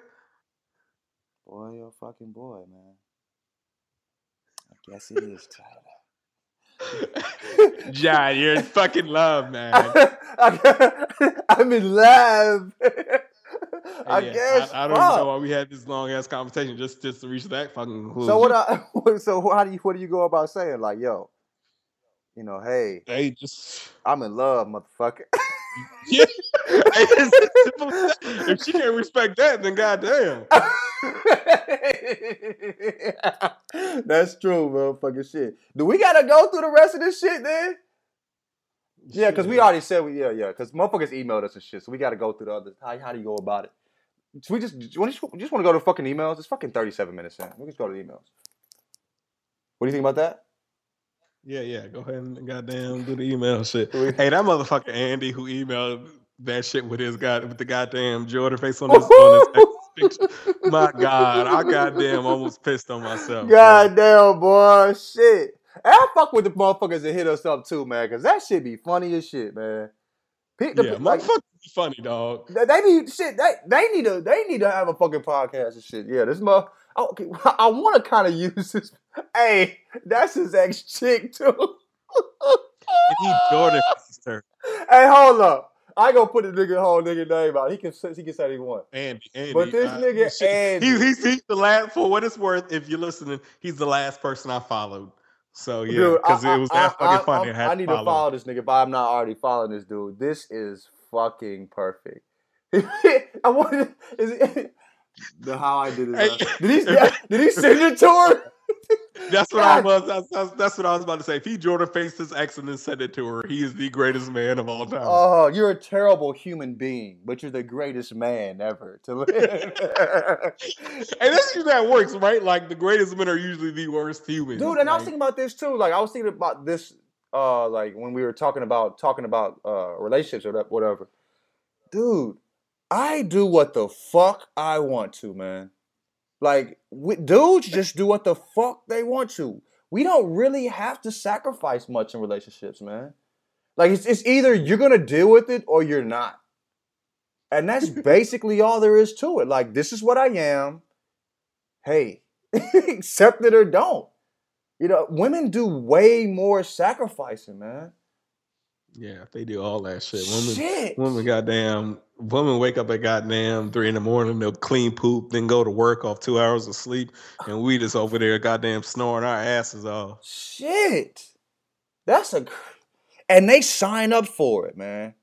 Boy, you're a fucking boy, man. I guess it is, Tyler. John, you're in fucking love, man. I'm in love. I Yeah, guess. I, I don't fuck. know why we had this long ass conversation just just to reach that fucking conclusion. So what? I, so how do you what do you go about saying like, yo, you know, hey, Hey, just I'm in love, motherfucker. yeah. if she can't respect that, then goddamn. That's true, motherfucking shit. Do we gotta go through the rest of this shit then? Yeah, because we already said we yeah yeah because motherfuckers emailed us and shit, so we got to go through the other. How, how do you go about it? So we just we just, just want to go to fucking emails. It's fucking thirty seven minutes in. We just go to the emails. What do you think about that? Yeah, yeah. Go ahead and goddamn do the email shit. hey, that motherfucker Andy who emailed that shit with his god with the goddamn Jordan face on his, on his picture. My God, I goddamn almost pissed on myself. Goddamn, boy, shit. I fuck with the motherfuckers that hit us up too, man, because that shit be funny as shit, man. The, yeah, like, motherfuckers be funny, dog. They need shit. They they need to they need to have a fucking podcast and shit. Yeah, this mother. Okay, I want to kind of use this. Hey, that's his ex chick too. he Jordan sister. Hey, hold up. I go put the nigga whole nigga name out. He can he can say he want. Andy, Andy. But this uh, nigga Andy, he, he's, he's the last. For what it's worth, if you're listening, he's the last person I followed. So yeah, because it was that I, fucking I, funny. I, I need follow. to follow this nigga, but I'm not already following this dude. This is fucking perfect. I wanted is it, the how I did it. Did he did he send it to her? That's what. I was. That's, that's, that's, what I was about to say. If he Jordan faced his ex and then sent it to her, he is the greatest man of all time. Oh, you're a terrible human being, but you're the greatest man ever to live. and this is that works, right? Like the greatest men are usually the worst humans. Dude, and like, I was thinking about this too. Like I was thinking about this, uh, like when we were talking about talking about uh relationships or whatever. Dude, I do what the fuck I want to, man. Like dudes just do what the fuck they want to. We don't really have to sacrifice much in relationships, man. Like it's, it's either you're gonna deal with it or you're not. And that's basically all there is to it. Like, this is what I am. Hey, accept it or don't. You know, women do way more sacrificing, man. Yeah, they do all that shit. Women, shit. women, goddamn, women wake up at goddamn three in the morning. They'll clean poop, then go to work off two hours of sleep, and we just over there, goddamn, snoring our asses off. Shit, that's a, and they sign up for it, man.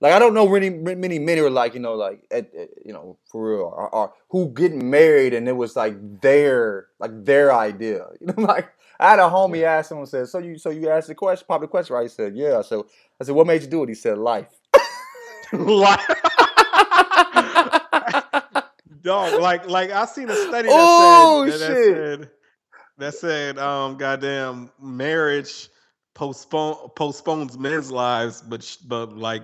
Like I don't know many many men who are like you know like at, at, you know for real or, or, who get married and it was like their like their idea. You know, like I had a homie ask someone said, "So you so you asked the question, pop the question, right?" He said, "Yeah." So I said, "What made you do it?" He said, "Life." Dog, like like I seen a study that oh, said that, that said that said um goddamn marriage postpone postpones men's lives, but but like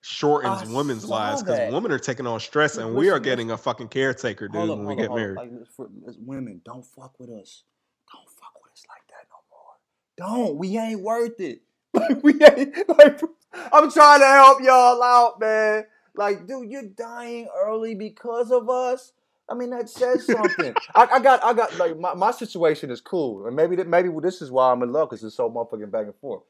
shortens I women's lives because women are taking on stress and we are getting a fucking caretaker, dude, when we get married. Like, for, women, don't fuck with us. Don't fuck with us like that no more. Don't. We ain't worth it. Like we ain't like I'm trying to help y'all out, man. Like, dude, you're dying early because of us. I mean, that says something. I, I, got, I got like my, my situation is cool, and maybe that maybe this is why I'm in love because it's so motherfucking back and forth.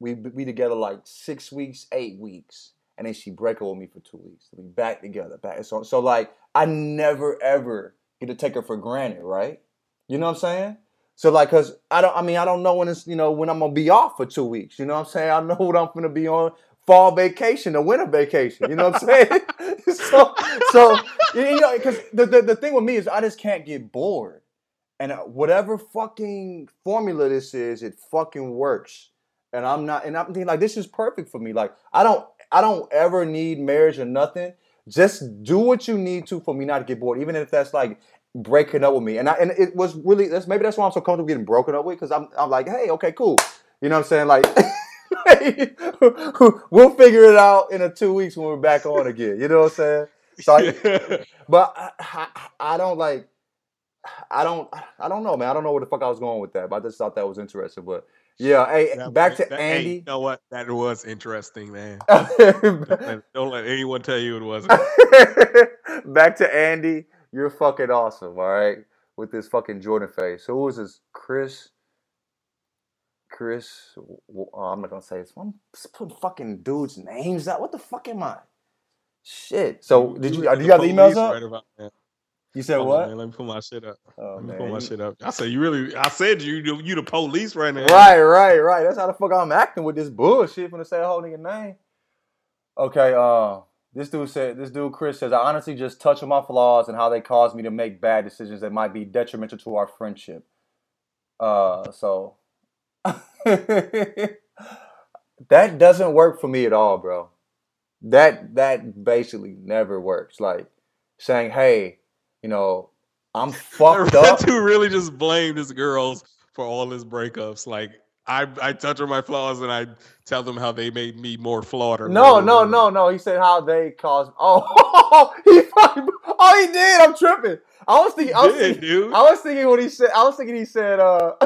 We we together like six weeks, eight weeks and then she break up with me for two weeks. We back together, back. So, so like I never ever get to take her for granted, right? You know what I'm saying? So like, cause I don't, I mean, I don't know when it's, you know, when I'm gonna be off for two weeks. You know what I'm saying? I know what I'm gonna be on fall vacation or winter vacation. You know what I'm saying? so, so you know, because the, the the thing with me is I just can't get bored, and uh, whatever fucking formula this is, it fucking works. And I'm not, and I'm thinking like this is perfect for me. Like I don't I don't ever need marriage or nothing. Just do what you need to for me not to get bored, even if that's like breaking up with me. And I and it was really that's maybe that's why I'm so comfortable getting broken up with because I'm I'm like, hey, okay, cool. You know what I'm saying? Like we'll figure it out in a two weeks when we're back on again. You know what I'm saying? So I, but I, I, I don't like I don't I don't know, man. I don't know where the fuck I was going with that, but I just thought that was interesting. But yeah, hey, that, back to that, Andy. Hey, you know what? That was interesting, man. don't, let, anyone tell you it wasn't. back to Andy. You're fucking awesome, all right? With this fucking Jordan face. So who was this? Chris? Chris? Oh, I'm not gonna say this. I'm putting fucking dudes' names out. What the fuck am I? Shit. So did you? Do you have the emails up? Right about, you said Hold what? On, man, let me pull my shit up. Oh, let me man. pull my shit up. I said you really. I said you you the police right now. Right, right, right. That's how the fuck I'm acting with this bullshit. From to say a whole nigga name. Okay, uh, this dude said, this dude Chris says, I honestly just touch on my flaws and how they cause me to make bad decisions that might be detrimental to our friendship. Uh, so that doesn't work for me at all, bro. That that basically never works. Like saying, "Hey, you know, I'm fucked up." to really just blame his girls for all his breakups. Like I, I touch on my flaws and I tell them how they made me more flawed. Or no, no, no, no. He said how they caused. Oh, he fucking. Oh, he did. I'm tripping. I was thinking. I was, did, thinking. I was thinking what he said. I was thinking he said. Uh,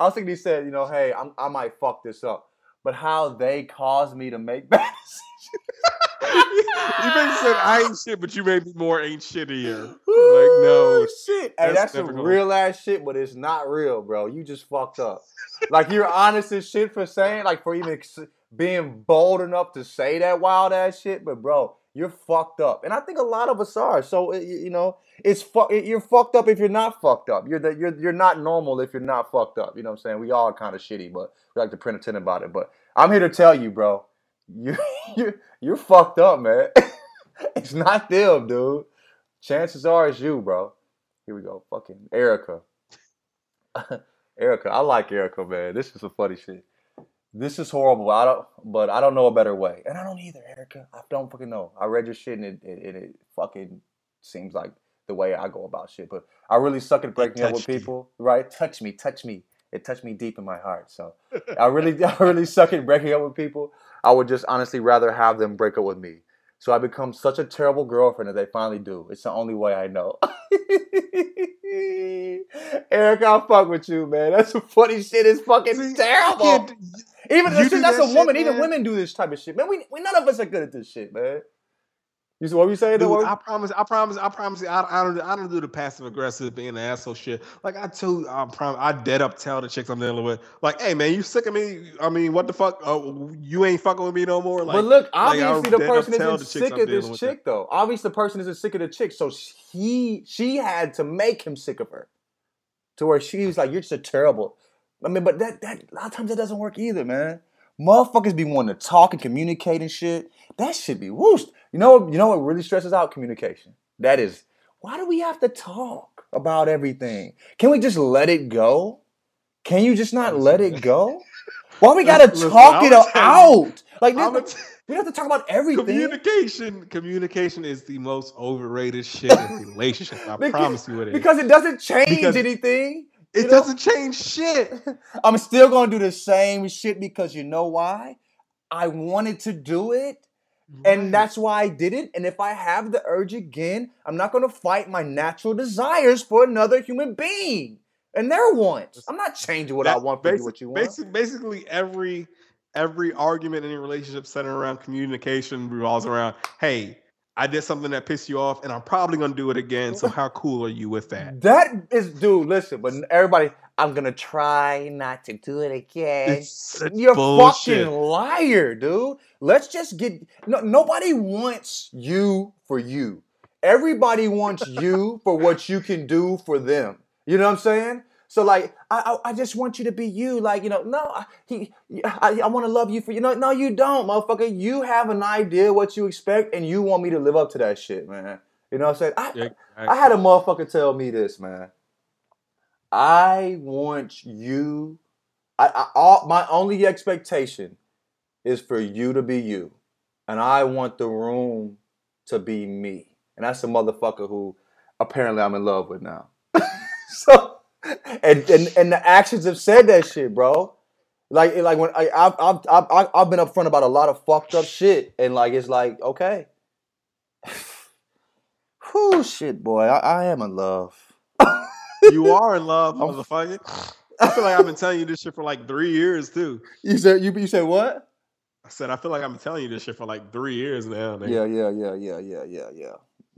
I was thinking he said, you know, hey, I'm, I might fuck this up, but how they caused me to make bad decisions. you basically said I ain't shit, but you made me more ain't shittier. Like no shit. Hey, that's, some real ass shit, but it's not real, bro. You just fucked up. like you're honest as shit for saying, like for even being bold enough to say that wild ass shit, but bro, you're fucked up. And I think a lot of us are. So you know, it's fu- you're fucked up if you're not fucked up. You're the, you're you're not normal if you're not fucked up. You know what I'm saying? We all kind of shitty, but we like to pretend about it. But I'm here to tell you, bro, you you you're fucked up, man. it's not them, dude. Chances are it's you, bro. Here we go. Fucking Erica. Erica, I like Erica, man. This is some funny shit. This is horrible. I don't, but I don't know a better way, and I don't either, Erica. I don't fucking know. I read your shit, and it, it, it fucking seems like the way I go about shit. But I really suck at breaking up with people. You. Right? Touch me, touch me. It touched me deep in my heart. So I really, I really suck at breaking up with people. I would just honestly rather have them break up with me. So I become such a terrible girlfriend that they finally do. It's the only way I know. Eric, I'll fuck with you, man. That's some funny shit. It's fucking See, terrible. Even that's that a woman. Even women do this type of shit, man. We, we none of us are good at this shit, man. You see what we saying? Dude, I promise, I promise, I promise you, I, I don't, I don't do the passive aggressive being an asshole shit. Like I told, I promise, I dead up tell the chicks I'm dealing with, like, hey man, you sick of me? I mean, what the fuck? Oh, you ain't fucking with me no more. Like, but look, obviously like, the person isn't sick of this chick though. Obviously the person isn't sick of the chick, so he, she had to make him sick of her, to where she was like, you're just a terrible. I mean, but that that a lot of times that doesn't work either, man. Motherfuckers be wanting to talk and communicate and shit. That should be whoosh. You know, you know what really stresses out communication. That is, why do we have to talk about everything? Can we just let it go? Can you just not let it go? Why we gotta Listen, talk it out? Like this, we have to talk about everything. Communication, communication is the most overrated shit in relationships. I because, promise you it is. Because it doesn't change because anything. It know? doesn't change shit. I'm still gonna do the same shit because you know why? I wanted to do it. Right. And that's why I did it. And if I have the urge again, I'm not gonna fight my natural desires for another human being and their wants. I'm not changing what I want for you, what you want. Basically, basically every every argument in a relationship centered around communication revolves around, hey, I did something that pissed you off, and I'm probably gonna do it again. So how cool are you with that? That is, dude. Listen, but everybody, I'm gonna try not to do it again. You're bullshit. fucking liar, dude. Let's just get. No, nobody wants you for you. Everybody wants you for what you can do for them. You know what I'm saying? So like, I, I, I just want you to be you. Like, you know, no, he, I, I want to love you for you. No, no, you don't, motherfucker. You have an idea what you expect, and you want me to live up to that shit, man. You know what I'm saying? I, yeah, I, I had a motherfucker tell me this, man. I want you. I, I all, my only expectation is for you to be you, and I want the room to be me. And that's a motherfucker who apparently I'm in love with now. so and, and and the actions have said that shit, bro. Like like when I I've I've I've, I've been upfront about a lot of fucked up shit, and like it's like okay, whoo shit, boy, I, I am in love. you are in love, motherfucker. I feel like I've been telling you this shit for like three years too. You said you you said what? I said I feel like I've been telling you this shit for like three years now. Man. Yeah, yeah, yeah, yeah, yeah, yeah, yeah.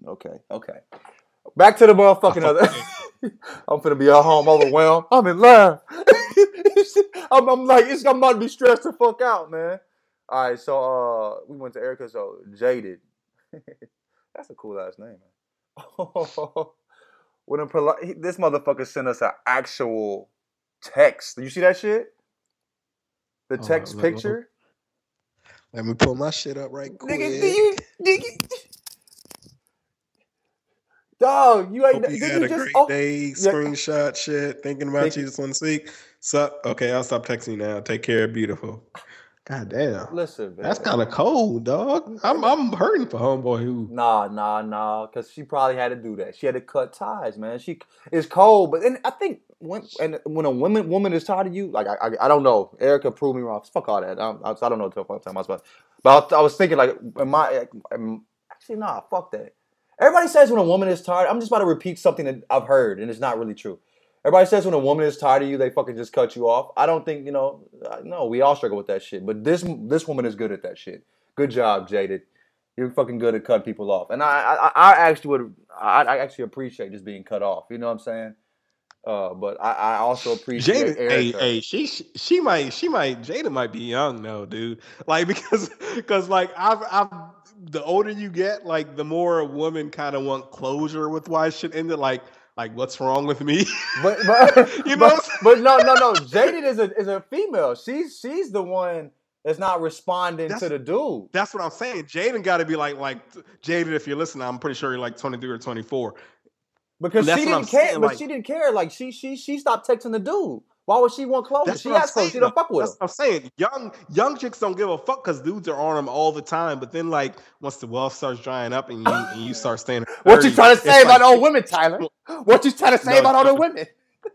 Okay, okay. Back to the motherfucking other. I'm gonna be at home overwhelmed. I'm in love. I'm, I'm, like, it's, I'm about to be stressed the fuck out, man. All right, so uh, we went to Erica. So jaded. That's a cool ass name, when a poli- this motherfucker sent us an actual text. Did you see that shit? The text picture. Let me pull my shit up right quick. Nigga, do you, nigga, dog, you ain't. Hope you had a just? great Oh, day. yeah. Screenshot shit. Thinking about Thank you. Just want to see. Sup? Okay, I'll stop texting you now. Take care. Beautiful. God damn. listen, man. That's kind of cold, dog. I'm I'm hurting for homeboy who. Nah, nah, nah. Because she probably had to do that. She had to cut ties, man. She it's cold, but then I think when and when a woman woman is tired of you, like I I, I don't know. Erica proved me wrong. Fuck all that. I, I, I don't know what I'm talking about. But I, I was thinking like, am I? am- actually, nah. Fuck that. Everybody says when a woman is tired. I'm just about to repeat something that I've heard, and it's not really true. Everybody says when a woman is tired of you, they fucking just cut you off. I don't think you know. uh, No, we all struggle with that shit. But this this woman is good at that shit. Good job, Jaded. You're fucking good at cutting people off, and I I, I actually would I, I actually appreciate just being cut off. You know what I'm saying? Uh, but I, I also appreciate Jada, hey, hey, she she might she might Jada might be young though, dude. Like because because like I've I've the older you get, like the more a woman kind of want closure with why shit ended. Like like what's wrong with me? But but You know but, but no no no. Jaded is a is a female. She's she's the one that's not responding That's- to the dude. That's what I'm saying. Jaden got to be like like Jaden. If you're listening, I'm pretty sure you're like 23 or 24. Because she didn't care, saying, but like- she didn't care. Like she she she stopped texting the dude. Why would she want clothes? That's She has clothes. She don't fuck with That's him. what I'm saying. Young young chicks don't give a fuck because dudes are on them all the time. But then like once the wealth starts drying up and you and you start staying. at What you trying to say about like old women, Tyler? What you trying to say No, about older no. women?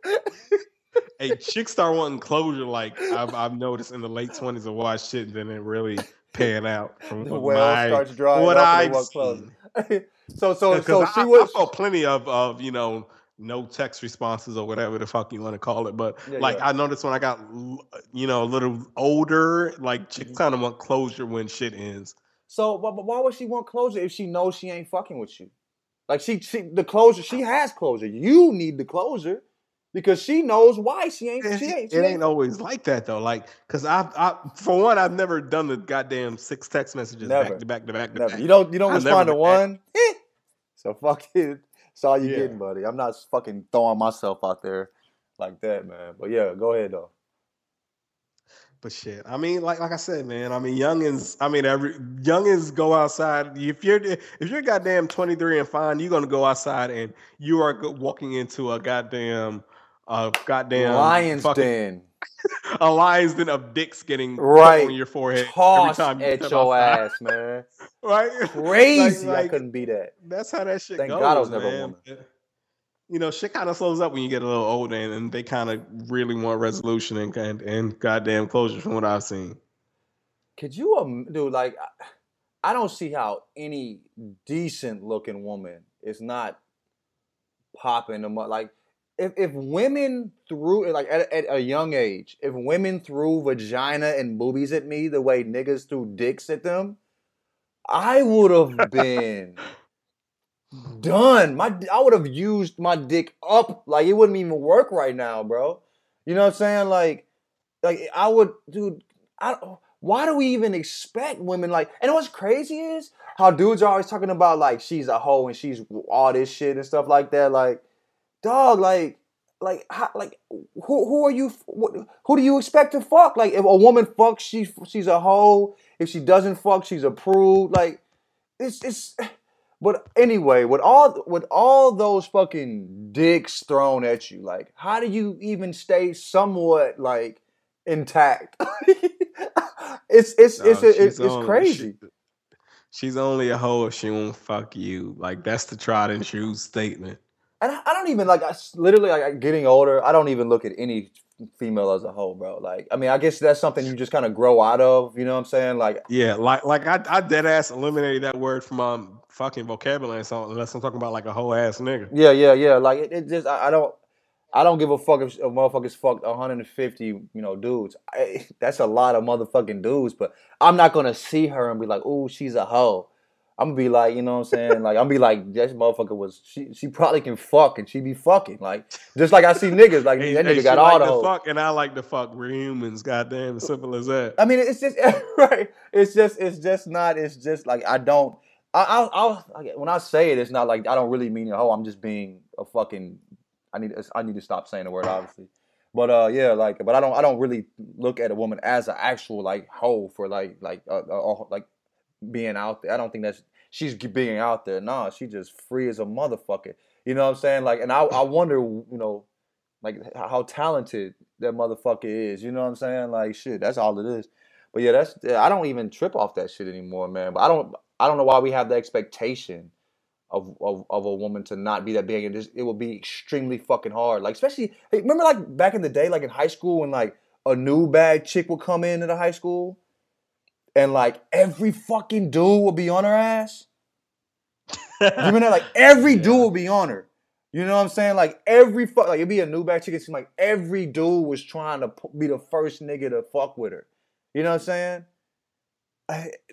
hey, chicks start wanting closure. Like I've I've noticed in the late twenties of why shit didn't really pan out from The well my- starts drying what up and I've they want clothes. seen. so so so I, she I was. felt plenty of of you know no text responses or whatever the fuck you want to call it. But Yeah, like yeah. I noticed when I got you know a little older, like chicks kind of want closure when shit ends. So but, but why would she want closure if she knows she ain't fucking with you? Like she she the closure she has closure. You need the closure because she knows why she ain't she ain't. She it ain't always like that though. Like, cause I've, I, for one, I've never done the goddamn six text messages Never. back to back to back to Never. back. You don't you don't I've respond to one. Eh. so fuck it. That's all you Yeah. getting, buddy. I'm not fucking throwing myself out there like that, man. But yeah, go ahead though. But shit, I mean, like like I said, man. I mean, youngins. I mean, every youngins go outside. If you're if you're goddamn 23 and fine, you're gonna go outside and you are walking into a goddamn uh goddamn Lions fucking- Den. a lion's den of dicks getting Right. on your forehead every time you at your outside. ass, man. Right? Crazy. I like- couldn't be that. That's how that shit Thank goes. God I was never a man. woman. You know, shit kind of slows up when you get a little older, and, and they kind of really want resolution and, and and goddamn closure from what I've seen. Could you, um, dude? Like, I- I don't see how any decent looking woman is not popping them up. Like, if if women threw like at, at a young age, if women threw vagina and boobies at me the way niggas threw dicks at them, I would have been done. My I would have used my dick up like it wouldn't even work right now, bro. You know what I'm saying? Like, like I would, dude. I don't- why do we even expect women like? And what's crazy is how dudes are always talking about like she's a hoe and she's all this shit and stuff like that. Like, dog, like, like, how, like, who who are you? What, who do you expect to fuck? Like, if a woman fucks, she she's a hoe. If she doesn't fuck, she's a prude. Like, it's it's. But anyway, with all with all those fucking dicks thrown at you, like, how do you even stay somewhat like intact? it's it's it's Dog, it's, it's only- crazy. she- she's only a hoe if she won't fuck you. Like that's the tried and true statement. And I, I don't even like. I literally like getting older. I don't even look at any female as a whole, bro. Like, I mean, I guess that's something you just kind of grow out of. You know what I'm saying? Like, Yeah, like like I, I dead ass eliminated that word from um fucking vocabulary. So unless I'm talking about like a whole ass nigga. yeah, yeah, yeah. Like, it, it just I, I don't. I don't give a fuck if a motherfuckers fucked 150, you know, dudes. I, that's a lot of motherfucking dudes, but I'm not gonna see her and be like, "Ooh, she's a hoe." I'm gonna be like, you know what I'm saying? Like, I'm gonna be like, this motherfucker was she. She probably can fuck and she be fucking like, just like I see niggas like Hey, that nigga she got like all the to fuck, and I like to fuck. We're humans, goddamn, as simple as that. I mean, it's just right. It's just, it's just not. It's just like I don't. I, I'll, I'll when I say it, it's not like I don't really mean a hoe. I'm just being a fucking. I need, I need to stop saying the word. Obviously, But uh, yeah, like, but I don't, I don't really look at a woman as an actual like hoe for like, like, uh, uh, like being out there. I don't think that's she's being out there. Nah, she just free as a motherfucker. You know what I'm saying? Like, and I, I wonder, you know, like how talented that motherfucker is. You know what I'm saying? Like, shit, that's all it is. But yeah, that's I don't even trip off that shit anymore, man. But I don't, I don't know why we have the expectation of, of, of a woman to not be that big. And just, it will be extremely fucking hard. Like especially remember like back in the day, like in high school when like a new bad chick would come into the high school and like every fucking dude will be on her ass. you mean, that? Like every yeah. dude will be on her. You know what I'm saying? Like every fuck, like it'd be a new bad chick. It seemed like every dude was trying to be the first nigga to fuck with her. You know what I'm saying?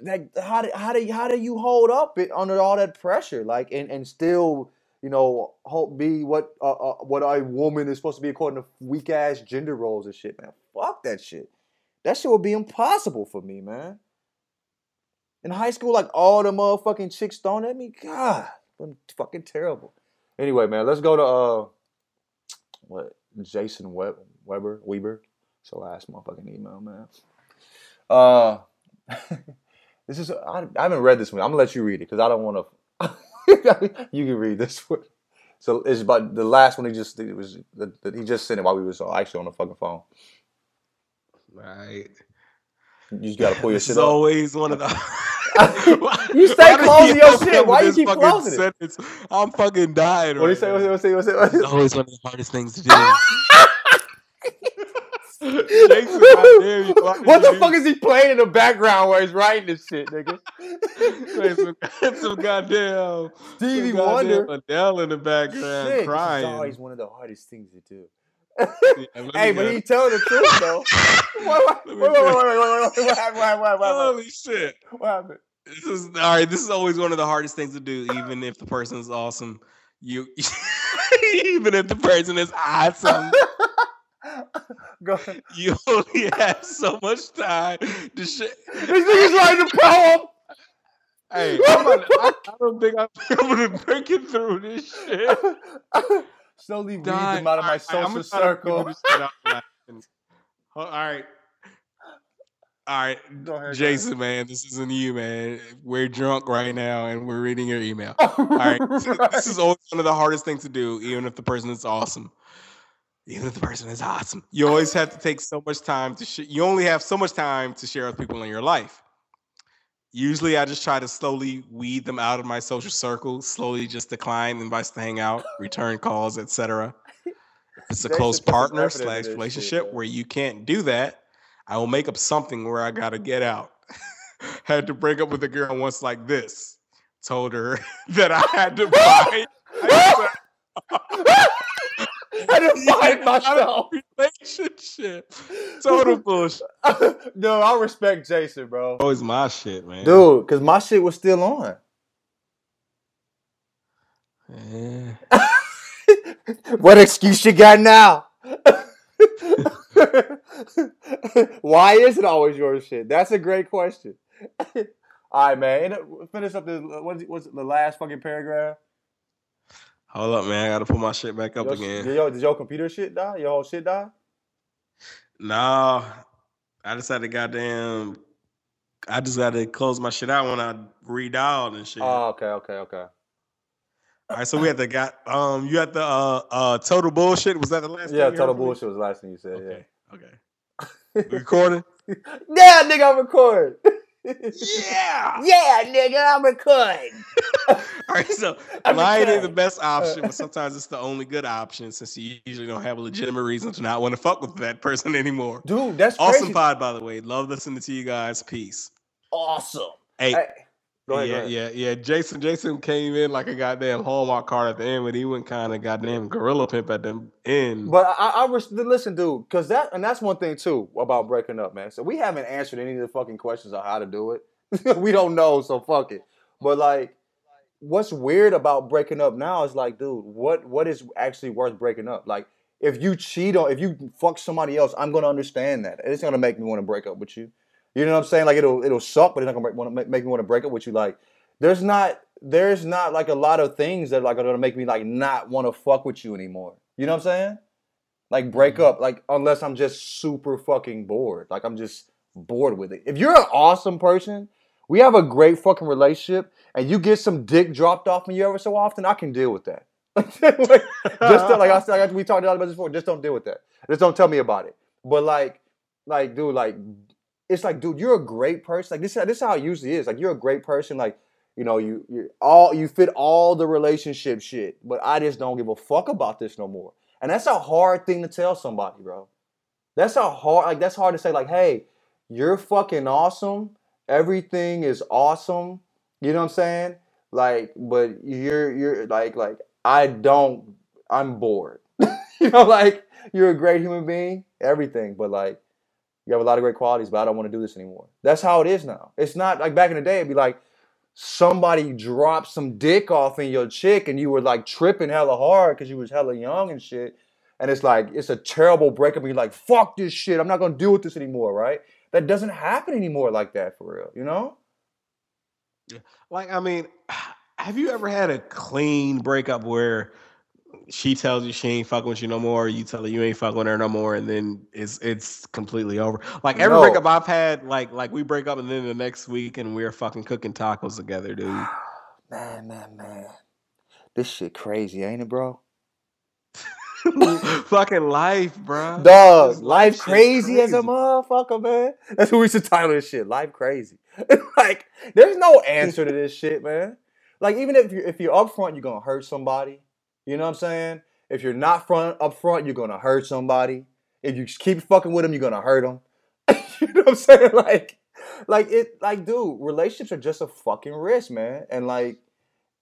like how do how do how do you hold up it under all that pressure like and, and still you know hope be what uh, uh, what a woman is supposed to be according to weak ass gender roles and shit man fuck that shit that shit would be impossible for me man in high school like all the motherfucking chicks thrown at me god I'm fucking terrible anyway man let's go to uh what Jason Web- Weber Weber so last motherfucking email man uh this is I, I, haven't read this one. I'm gonna let you read it because I don't want to. you can read this one. So it's about the last one. He just it was that he just sent it while we was actually on the fucking phone. Right. You just gotta pull your this shit. Up. always one of the. you stay closing your shit. Why you keep closing sentence? it? I'm fucking dying. What do you say? What do you say? What do you say? It's always one of the hardest things to do. Jason, you, what the fuck is he playing in the background while he's writing this shit, nigga? some, some goddamn Stevie some Wonder, Adele in the background shit, crying. It's always one of the hardest things to do. Hey, but he told the truth though. wait, wait, wait, wait, wait, wait, wait, wait, what happened? What happened? What happened? Holy shit! What happened? This is all right. This is always one of the hardest things to do, even if the person is awesome. You, even if the person is awesome. Go ahead. You only have so much time to shit. This nigga's writing a poem. Hey, I, I, don't think I'm able to break it through this shit. Slowly weed them out of my social circle. All right. All right, ahead, Jason, man, this isn't you, man. We're drunk right now, and we're reading your email. All right, right. this is always one of the hardest things to do, even if the person is awesome even if the person is awesome. You always have to take so much time to. Sh- you only have so much time to share with people in your life. Usually, I just try to slowly weed them out of my social circle. Slowly, just decline invites to hang out, return calls, etc. It's a close partner slash relationship shit, where you can't do that. I will make up something where I gotta get out. had to break up with a girl once like this. Told her that I had to buy. I didn't find myself. Relationship. Total bullshit. no, I respect Jason, bro. Oh, always my shit, man. Dude, because my shit was still on. Yeah. what excuse you got now? Why is it always your shit? That's a great question. All right, man. Finish up the what's, what's the last fucking paragraph? Hold up, man. I gotta put my shit back up yo, again. Yo, did your computer shit die? Your whole shit die? Nah. I just had to goddamn I just gotta close my shit out when I redialed and shit. Oh, okay, okay, okay. All right, so we had the got um you had the uh uh total bullshit. Was that the last Yeah, total bullshit was the last thing you said, okay, yeah. Okay. recording? yeah, nigga, I'm recording yeah, yeah, nigga, I'm recording. All right, so lying ain't the best option, but uh. sometimes it's the only good option since you usually don't have a legitimate reason to not want to fuck with that person anymore. Dude, that's awesome crazy. pod, by the way. Love listening to you guys. Peace. Awesome. Hey, hey Ahead, yeah, yeah, yeah. Jason, Jason came in like a goddamn Hallmark card at the end, but he went kind of goddamn gorilla pimp at the end. But I, I, I listen, dude, because that and that's one thing too about breaking up, man. So we haven't answered any of the fucking questions on how to do it. we don't know, so fuck it. But like, what's weird about breaking up now is like, dude, what what is actually worth breaking up? Like, if you cheat on, if you fuck somebody else, I'm gonna understand that. It's gonna make me want to break up with you. You know what I'm saying? Like it'll it'll suck, but it's not gonna want to make me want to break up with you. Like there's not there's not like a lot of things that like are gonna make me like not want to fuck with you anymore. You know what I'm saying? Like break Mhm. up, like unless I'm just super fucking bored. Like I'm just bored with it. If you're an awesome person, we have a great fucking relationship, and you get some dick dropped off me ever so often, I can deal with that. Like, just to, like I said, like we talked about this before. Just don't deal with that. Just don't tell me about it. But like, like, dude, like, it's like, dude, you're a great person. Like this, this is how it usually is. Like you're a great person. Like you know, you you all you fit all the relationship shit. But I just don't give a fuck about this no more. And that's a hard thing to tell somebody, bro. That's a hard. Like that's hard to say. Like, hey, you're fucking awesome. Everything is awesome. You know what I'm saying? Like, but you're you're like like I don't. I'm bored. you know, like you're a great human being, everything, but like you have a lot of great qualities, but I don't want to do this anymore. That's how it is now. It's not like back in the day. It'd be like somebody dropped some dick off in your chick, and you were like tripping hella hard because you was hella young and shit. And it's like it's a terrible breakup. And you're like, fuck this shit. I'm not gonna deal with this anymore, right? That doesn't happen anymore like that for real. You know? Like, I mean, have you ever had a clean breakup where she tells you she ain't fucking with you no more, you tell her you ain't fucking with her no more, and then it's it's completely over? Like every No. breakup I've had, like like we break up and then the next week and we're fucking cooking tacos together, dude. Man, man, man. This shit crazy, ain't it, bro? fucking life, bro. Dog, life shit crazy, as a motherfucker, man. That's what we should title this shit. Life crazy. like, there's no answer to this shit, man. Like, even if you if you're up front, you're gonna hurt somebody. You know what I'm saying? If you're not front up front, you're gonna hurt somebody. If you keep fucking with them, you're gonna hurt them. you know what I'm saying? Like, like it, like, dude, relationships are just a fucking risk, man. And like,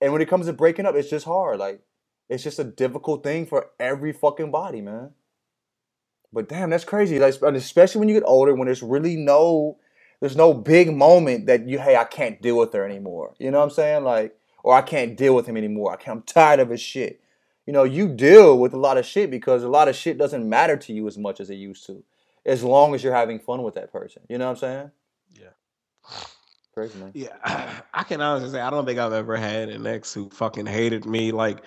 and when it comes to breaking up, it's just hard. Like, it's just a difficult thing for every fucking body, man. But damn, that's crazy. Like, especially when you get older, when there's really no, there's no big moment that you, hey, I can't deal with her anymore. You know what I'm saying? Like, or I can't deal with him anymore. I I'm tired of his shit. You know, you deal with a lot of shit because a lot of shit doesn't matter to you as much as it used to, as long as you're having fun with that person. You know what I'm saying? Yeah. Crazy man. Yeah, I can honestly say I don't think I've ever had an ex who fucking hated me. Like,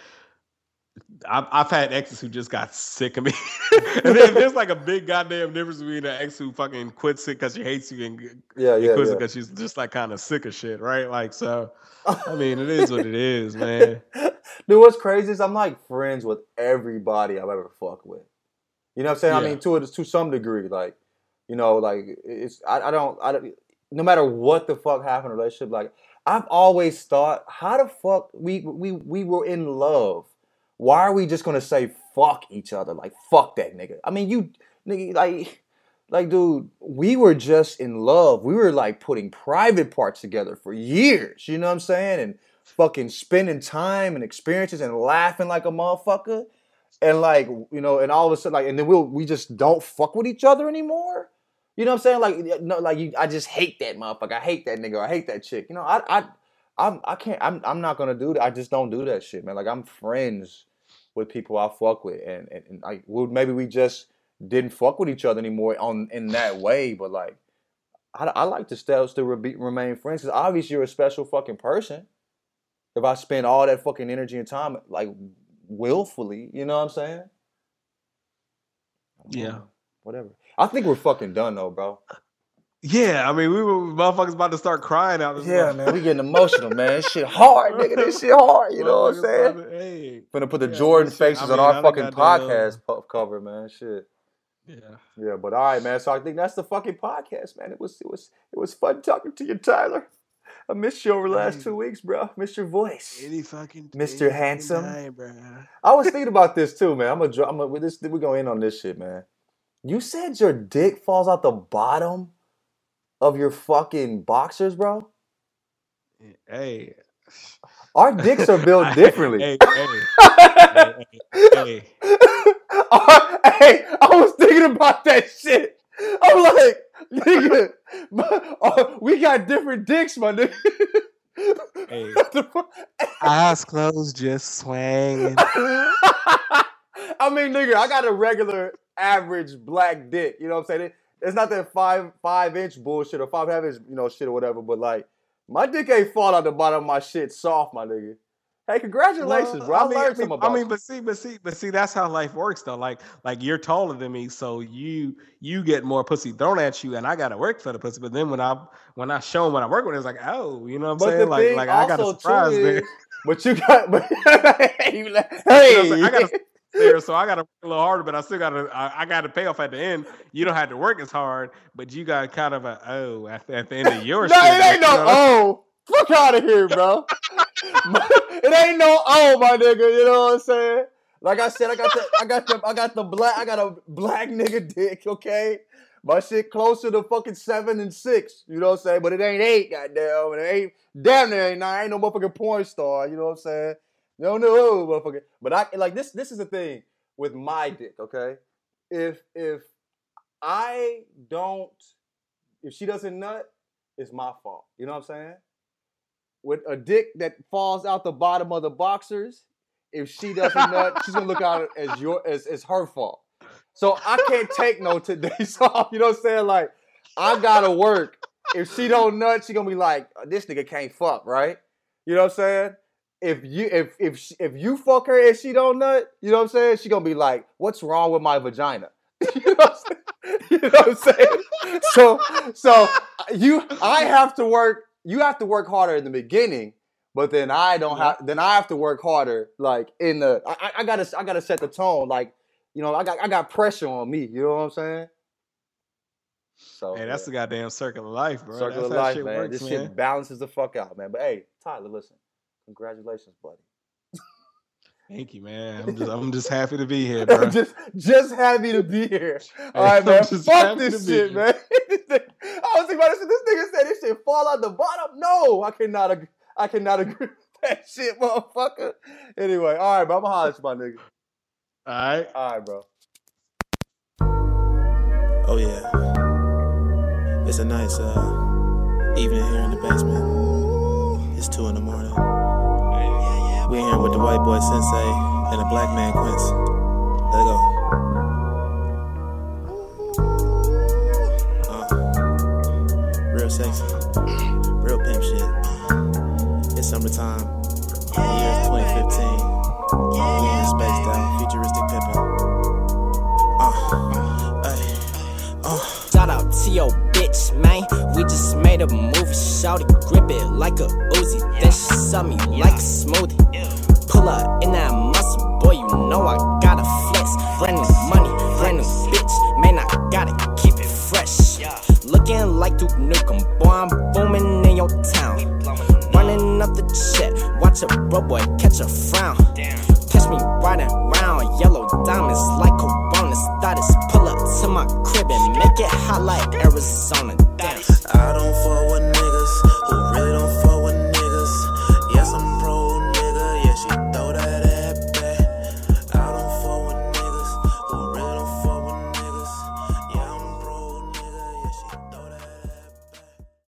I've, I've had exes who just got sick of me, and then there's like a big goddamn difference between an ex who fucking quits it because she hates you and, Yeah, yeah, quits it yeah. because she's just like kind of sick of shit, right? Like, so I mean, it is what it is, man. Dude, what's crazy is I'm like friends with everybody I've ever fucked with. You know what I'm saying? I mean, to it to some degree, like, you know, like it's I, I don't I don't no matter what the fuck happened in a relationship, like I've always thought, how the fuck we we we were in love. Why are we just gonna say fuck each other? Like fuck that nigga. I mean, you nigga like like dude, we were just in love. We were like putting private parts together for years. You know what I'm saying? And fucking spending time and experiences and laughing like a motherfucker. And like, you know, and all of a sudden, like, and then we'll we just don't fuck with each other anymore. You know what I'm saying? Like, no, like you, I just hate that motherfucker. I hate that nigga. I hate that chick. You know, I, I, I'm, I can't. I'm, I'm not gonna do that. I just don't do that shit, man. Like, I'm friends with people I fuck with, and and, and like, well, maybe we just didn't fuck with each other anymore on in that way. But like, I, I like to still still re- remain friends because obviously you're a special fucking person. If I spend all that fucking energy and time like willfully, you know what I'm saying? Yeah. Whatever. I think we're fucking done though, bro. Yeah, I mean, we were motherfuckers about to start crying out. this Yeah, man, we getting emotional, man. Shit hard, nigga. This shit hard. You know what I'm saying? to- Hey, Finna put the Yeah, Jordan shit- I faces mean, on our fucking the, uh, podcast cover, man. Shit. yeah. Yeah, but all right, man. So I think that's the fucking podcast, man. It was it was it was fun talking to you, Tyler. I missed you over the last two weeks, bro. Missed your voice. Any fucking Mr. Handsome. bro. I was thinking about this too, man. I'm gonna I'm gonna this we're gonna end on this shit, man. You said your dick falls out the bottom of your fucking boxers, bro. Hey, Our dicks are built differently. Hey, hey, hey, Our- hey, I was thinking about that shit. I'm like, nigga, my- uh, we got different dicks, my nigga. Hey. What the fuck? eyes closed, just swing. I mean, nigga, I got a regular average black dick. You know what I'm saying? It- it's not that five five inch bullshit or five half inch, you know, shit or whatever. But like, my dick ain't fall out the bottom of my shit soft, my nigga. Hey, congratulations, Well, bro! I, I mean, learned I mean, something about I mean, but see, but see, but see, that's how life works, though. Like, like you're taller than me, so you you get more pussy thrown at you, and I gotta work for the pussy. But then when I when I show them what I work with, it's like, oh, you know what I'm But saying? Like, like I got a surprise there. but you got, but, hey, You know what I'm? I gotta there, so I gotta work a little harder, but I still gotta I, I gotta pay off at the end. You don't have to work as hard, but you got kind of a oh at, the- at the end of your no, shit. it ain't no you know? oh. Fuck out of here, bro. it ain't no oh, my nigga. You know what I'm saying? Like I said, I got the, I got the, I got the black, I got a black nigga dick. Okay, my shit closer to fucking seven and six. You know what I'm saying? But it ain't eight, goddamn. And it ain't damn near ain't nine. Ain't no motherfucking porn star. You know what I'm saying? No, no, motherfucker. But I like this. This is the thing with my dick. Okay, if if I don't, if she doesn't nut, it's my fault. You know what I'm saying? With a dick that falls out the bottom of the boxers, if she doesn't nut, she's gonna look out as your as, as her fault. So I can't take no today's off. You know what I'm saying? Like I gotta work. If she don't nut, she gonna be like, this nigga can't fuck, right? You know what I'm saying? If you if if she, if you fuck her and she don't nut, you know what I'm saying? She gonna be like, what's wrong with my vagina? you know what I'm saying? You know what I'm saying? So so you I have to work. You have to work harder in the beginning, but then I don't have. Then I have to work harder, like in the. I, I- gotta I gotta set the tone, like you know. I got I got pressure on me. You know what I'm saying? So Hey, that's yeah. the goddamn circle of life, bro. circle that's of life, shit man. works, this man. shit balances the fuck out, man. But hey, Tyler, listen, congratulations, buddy. Thank you, man. I'm just I'm just happy to be here, bro. just just happy to be here. All Hey, right, I'm man. Fuck this shit, man. I was thinking about this. This nigga said this shit fall out the bottom. No, I cannot. Agree. I cannot agree with that shit, motherfucker. Anyway, all right, bro. I'm gonna holler at you, my nigga. All right. All right, bro. Oh yeah. It's a nice uh evening here in the basement. It's two in the morning. We're here with the white boy sensei and the black man Quince. Let it go. Uh, real sexy. Real pimp shit. It's summertime. The year is 2015. We in spaced out, futuristic pimpin'. Uh, ay, uh. Shout out to your bitch. We just made a movie. Shout it, grip it like a Uzi. Then she saw me like a smoothie. Pull up in that muscle, boy. You know I gotta flex. Brand new money, brand new bitch. Man, I gotta keep it fresh. Looking like Duke Nukem, boy. I'm booming in your town. Running up the check, watch a bro boy catch a frown. Catch me riding round, yellow diamonds like Corona Pull up to my crib and make it hot like Arizona. Damn. I don't with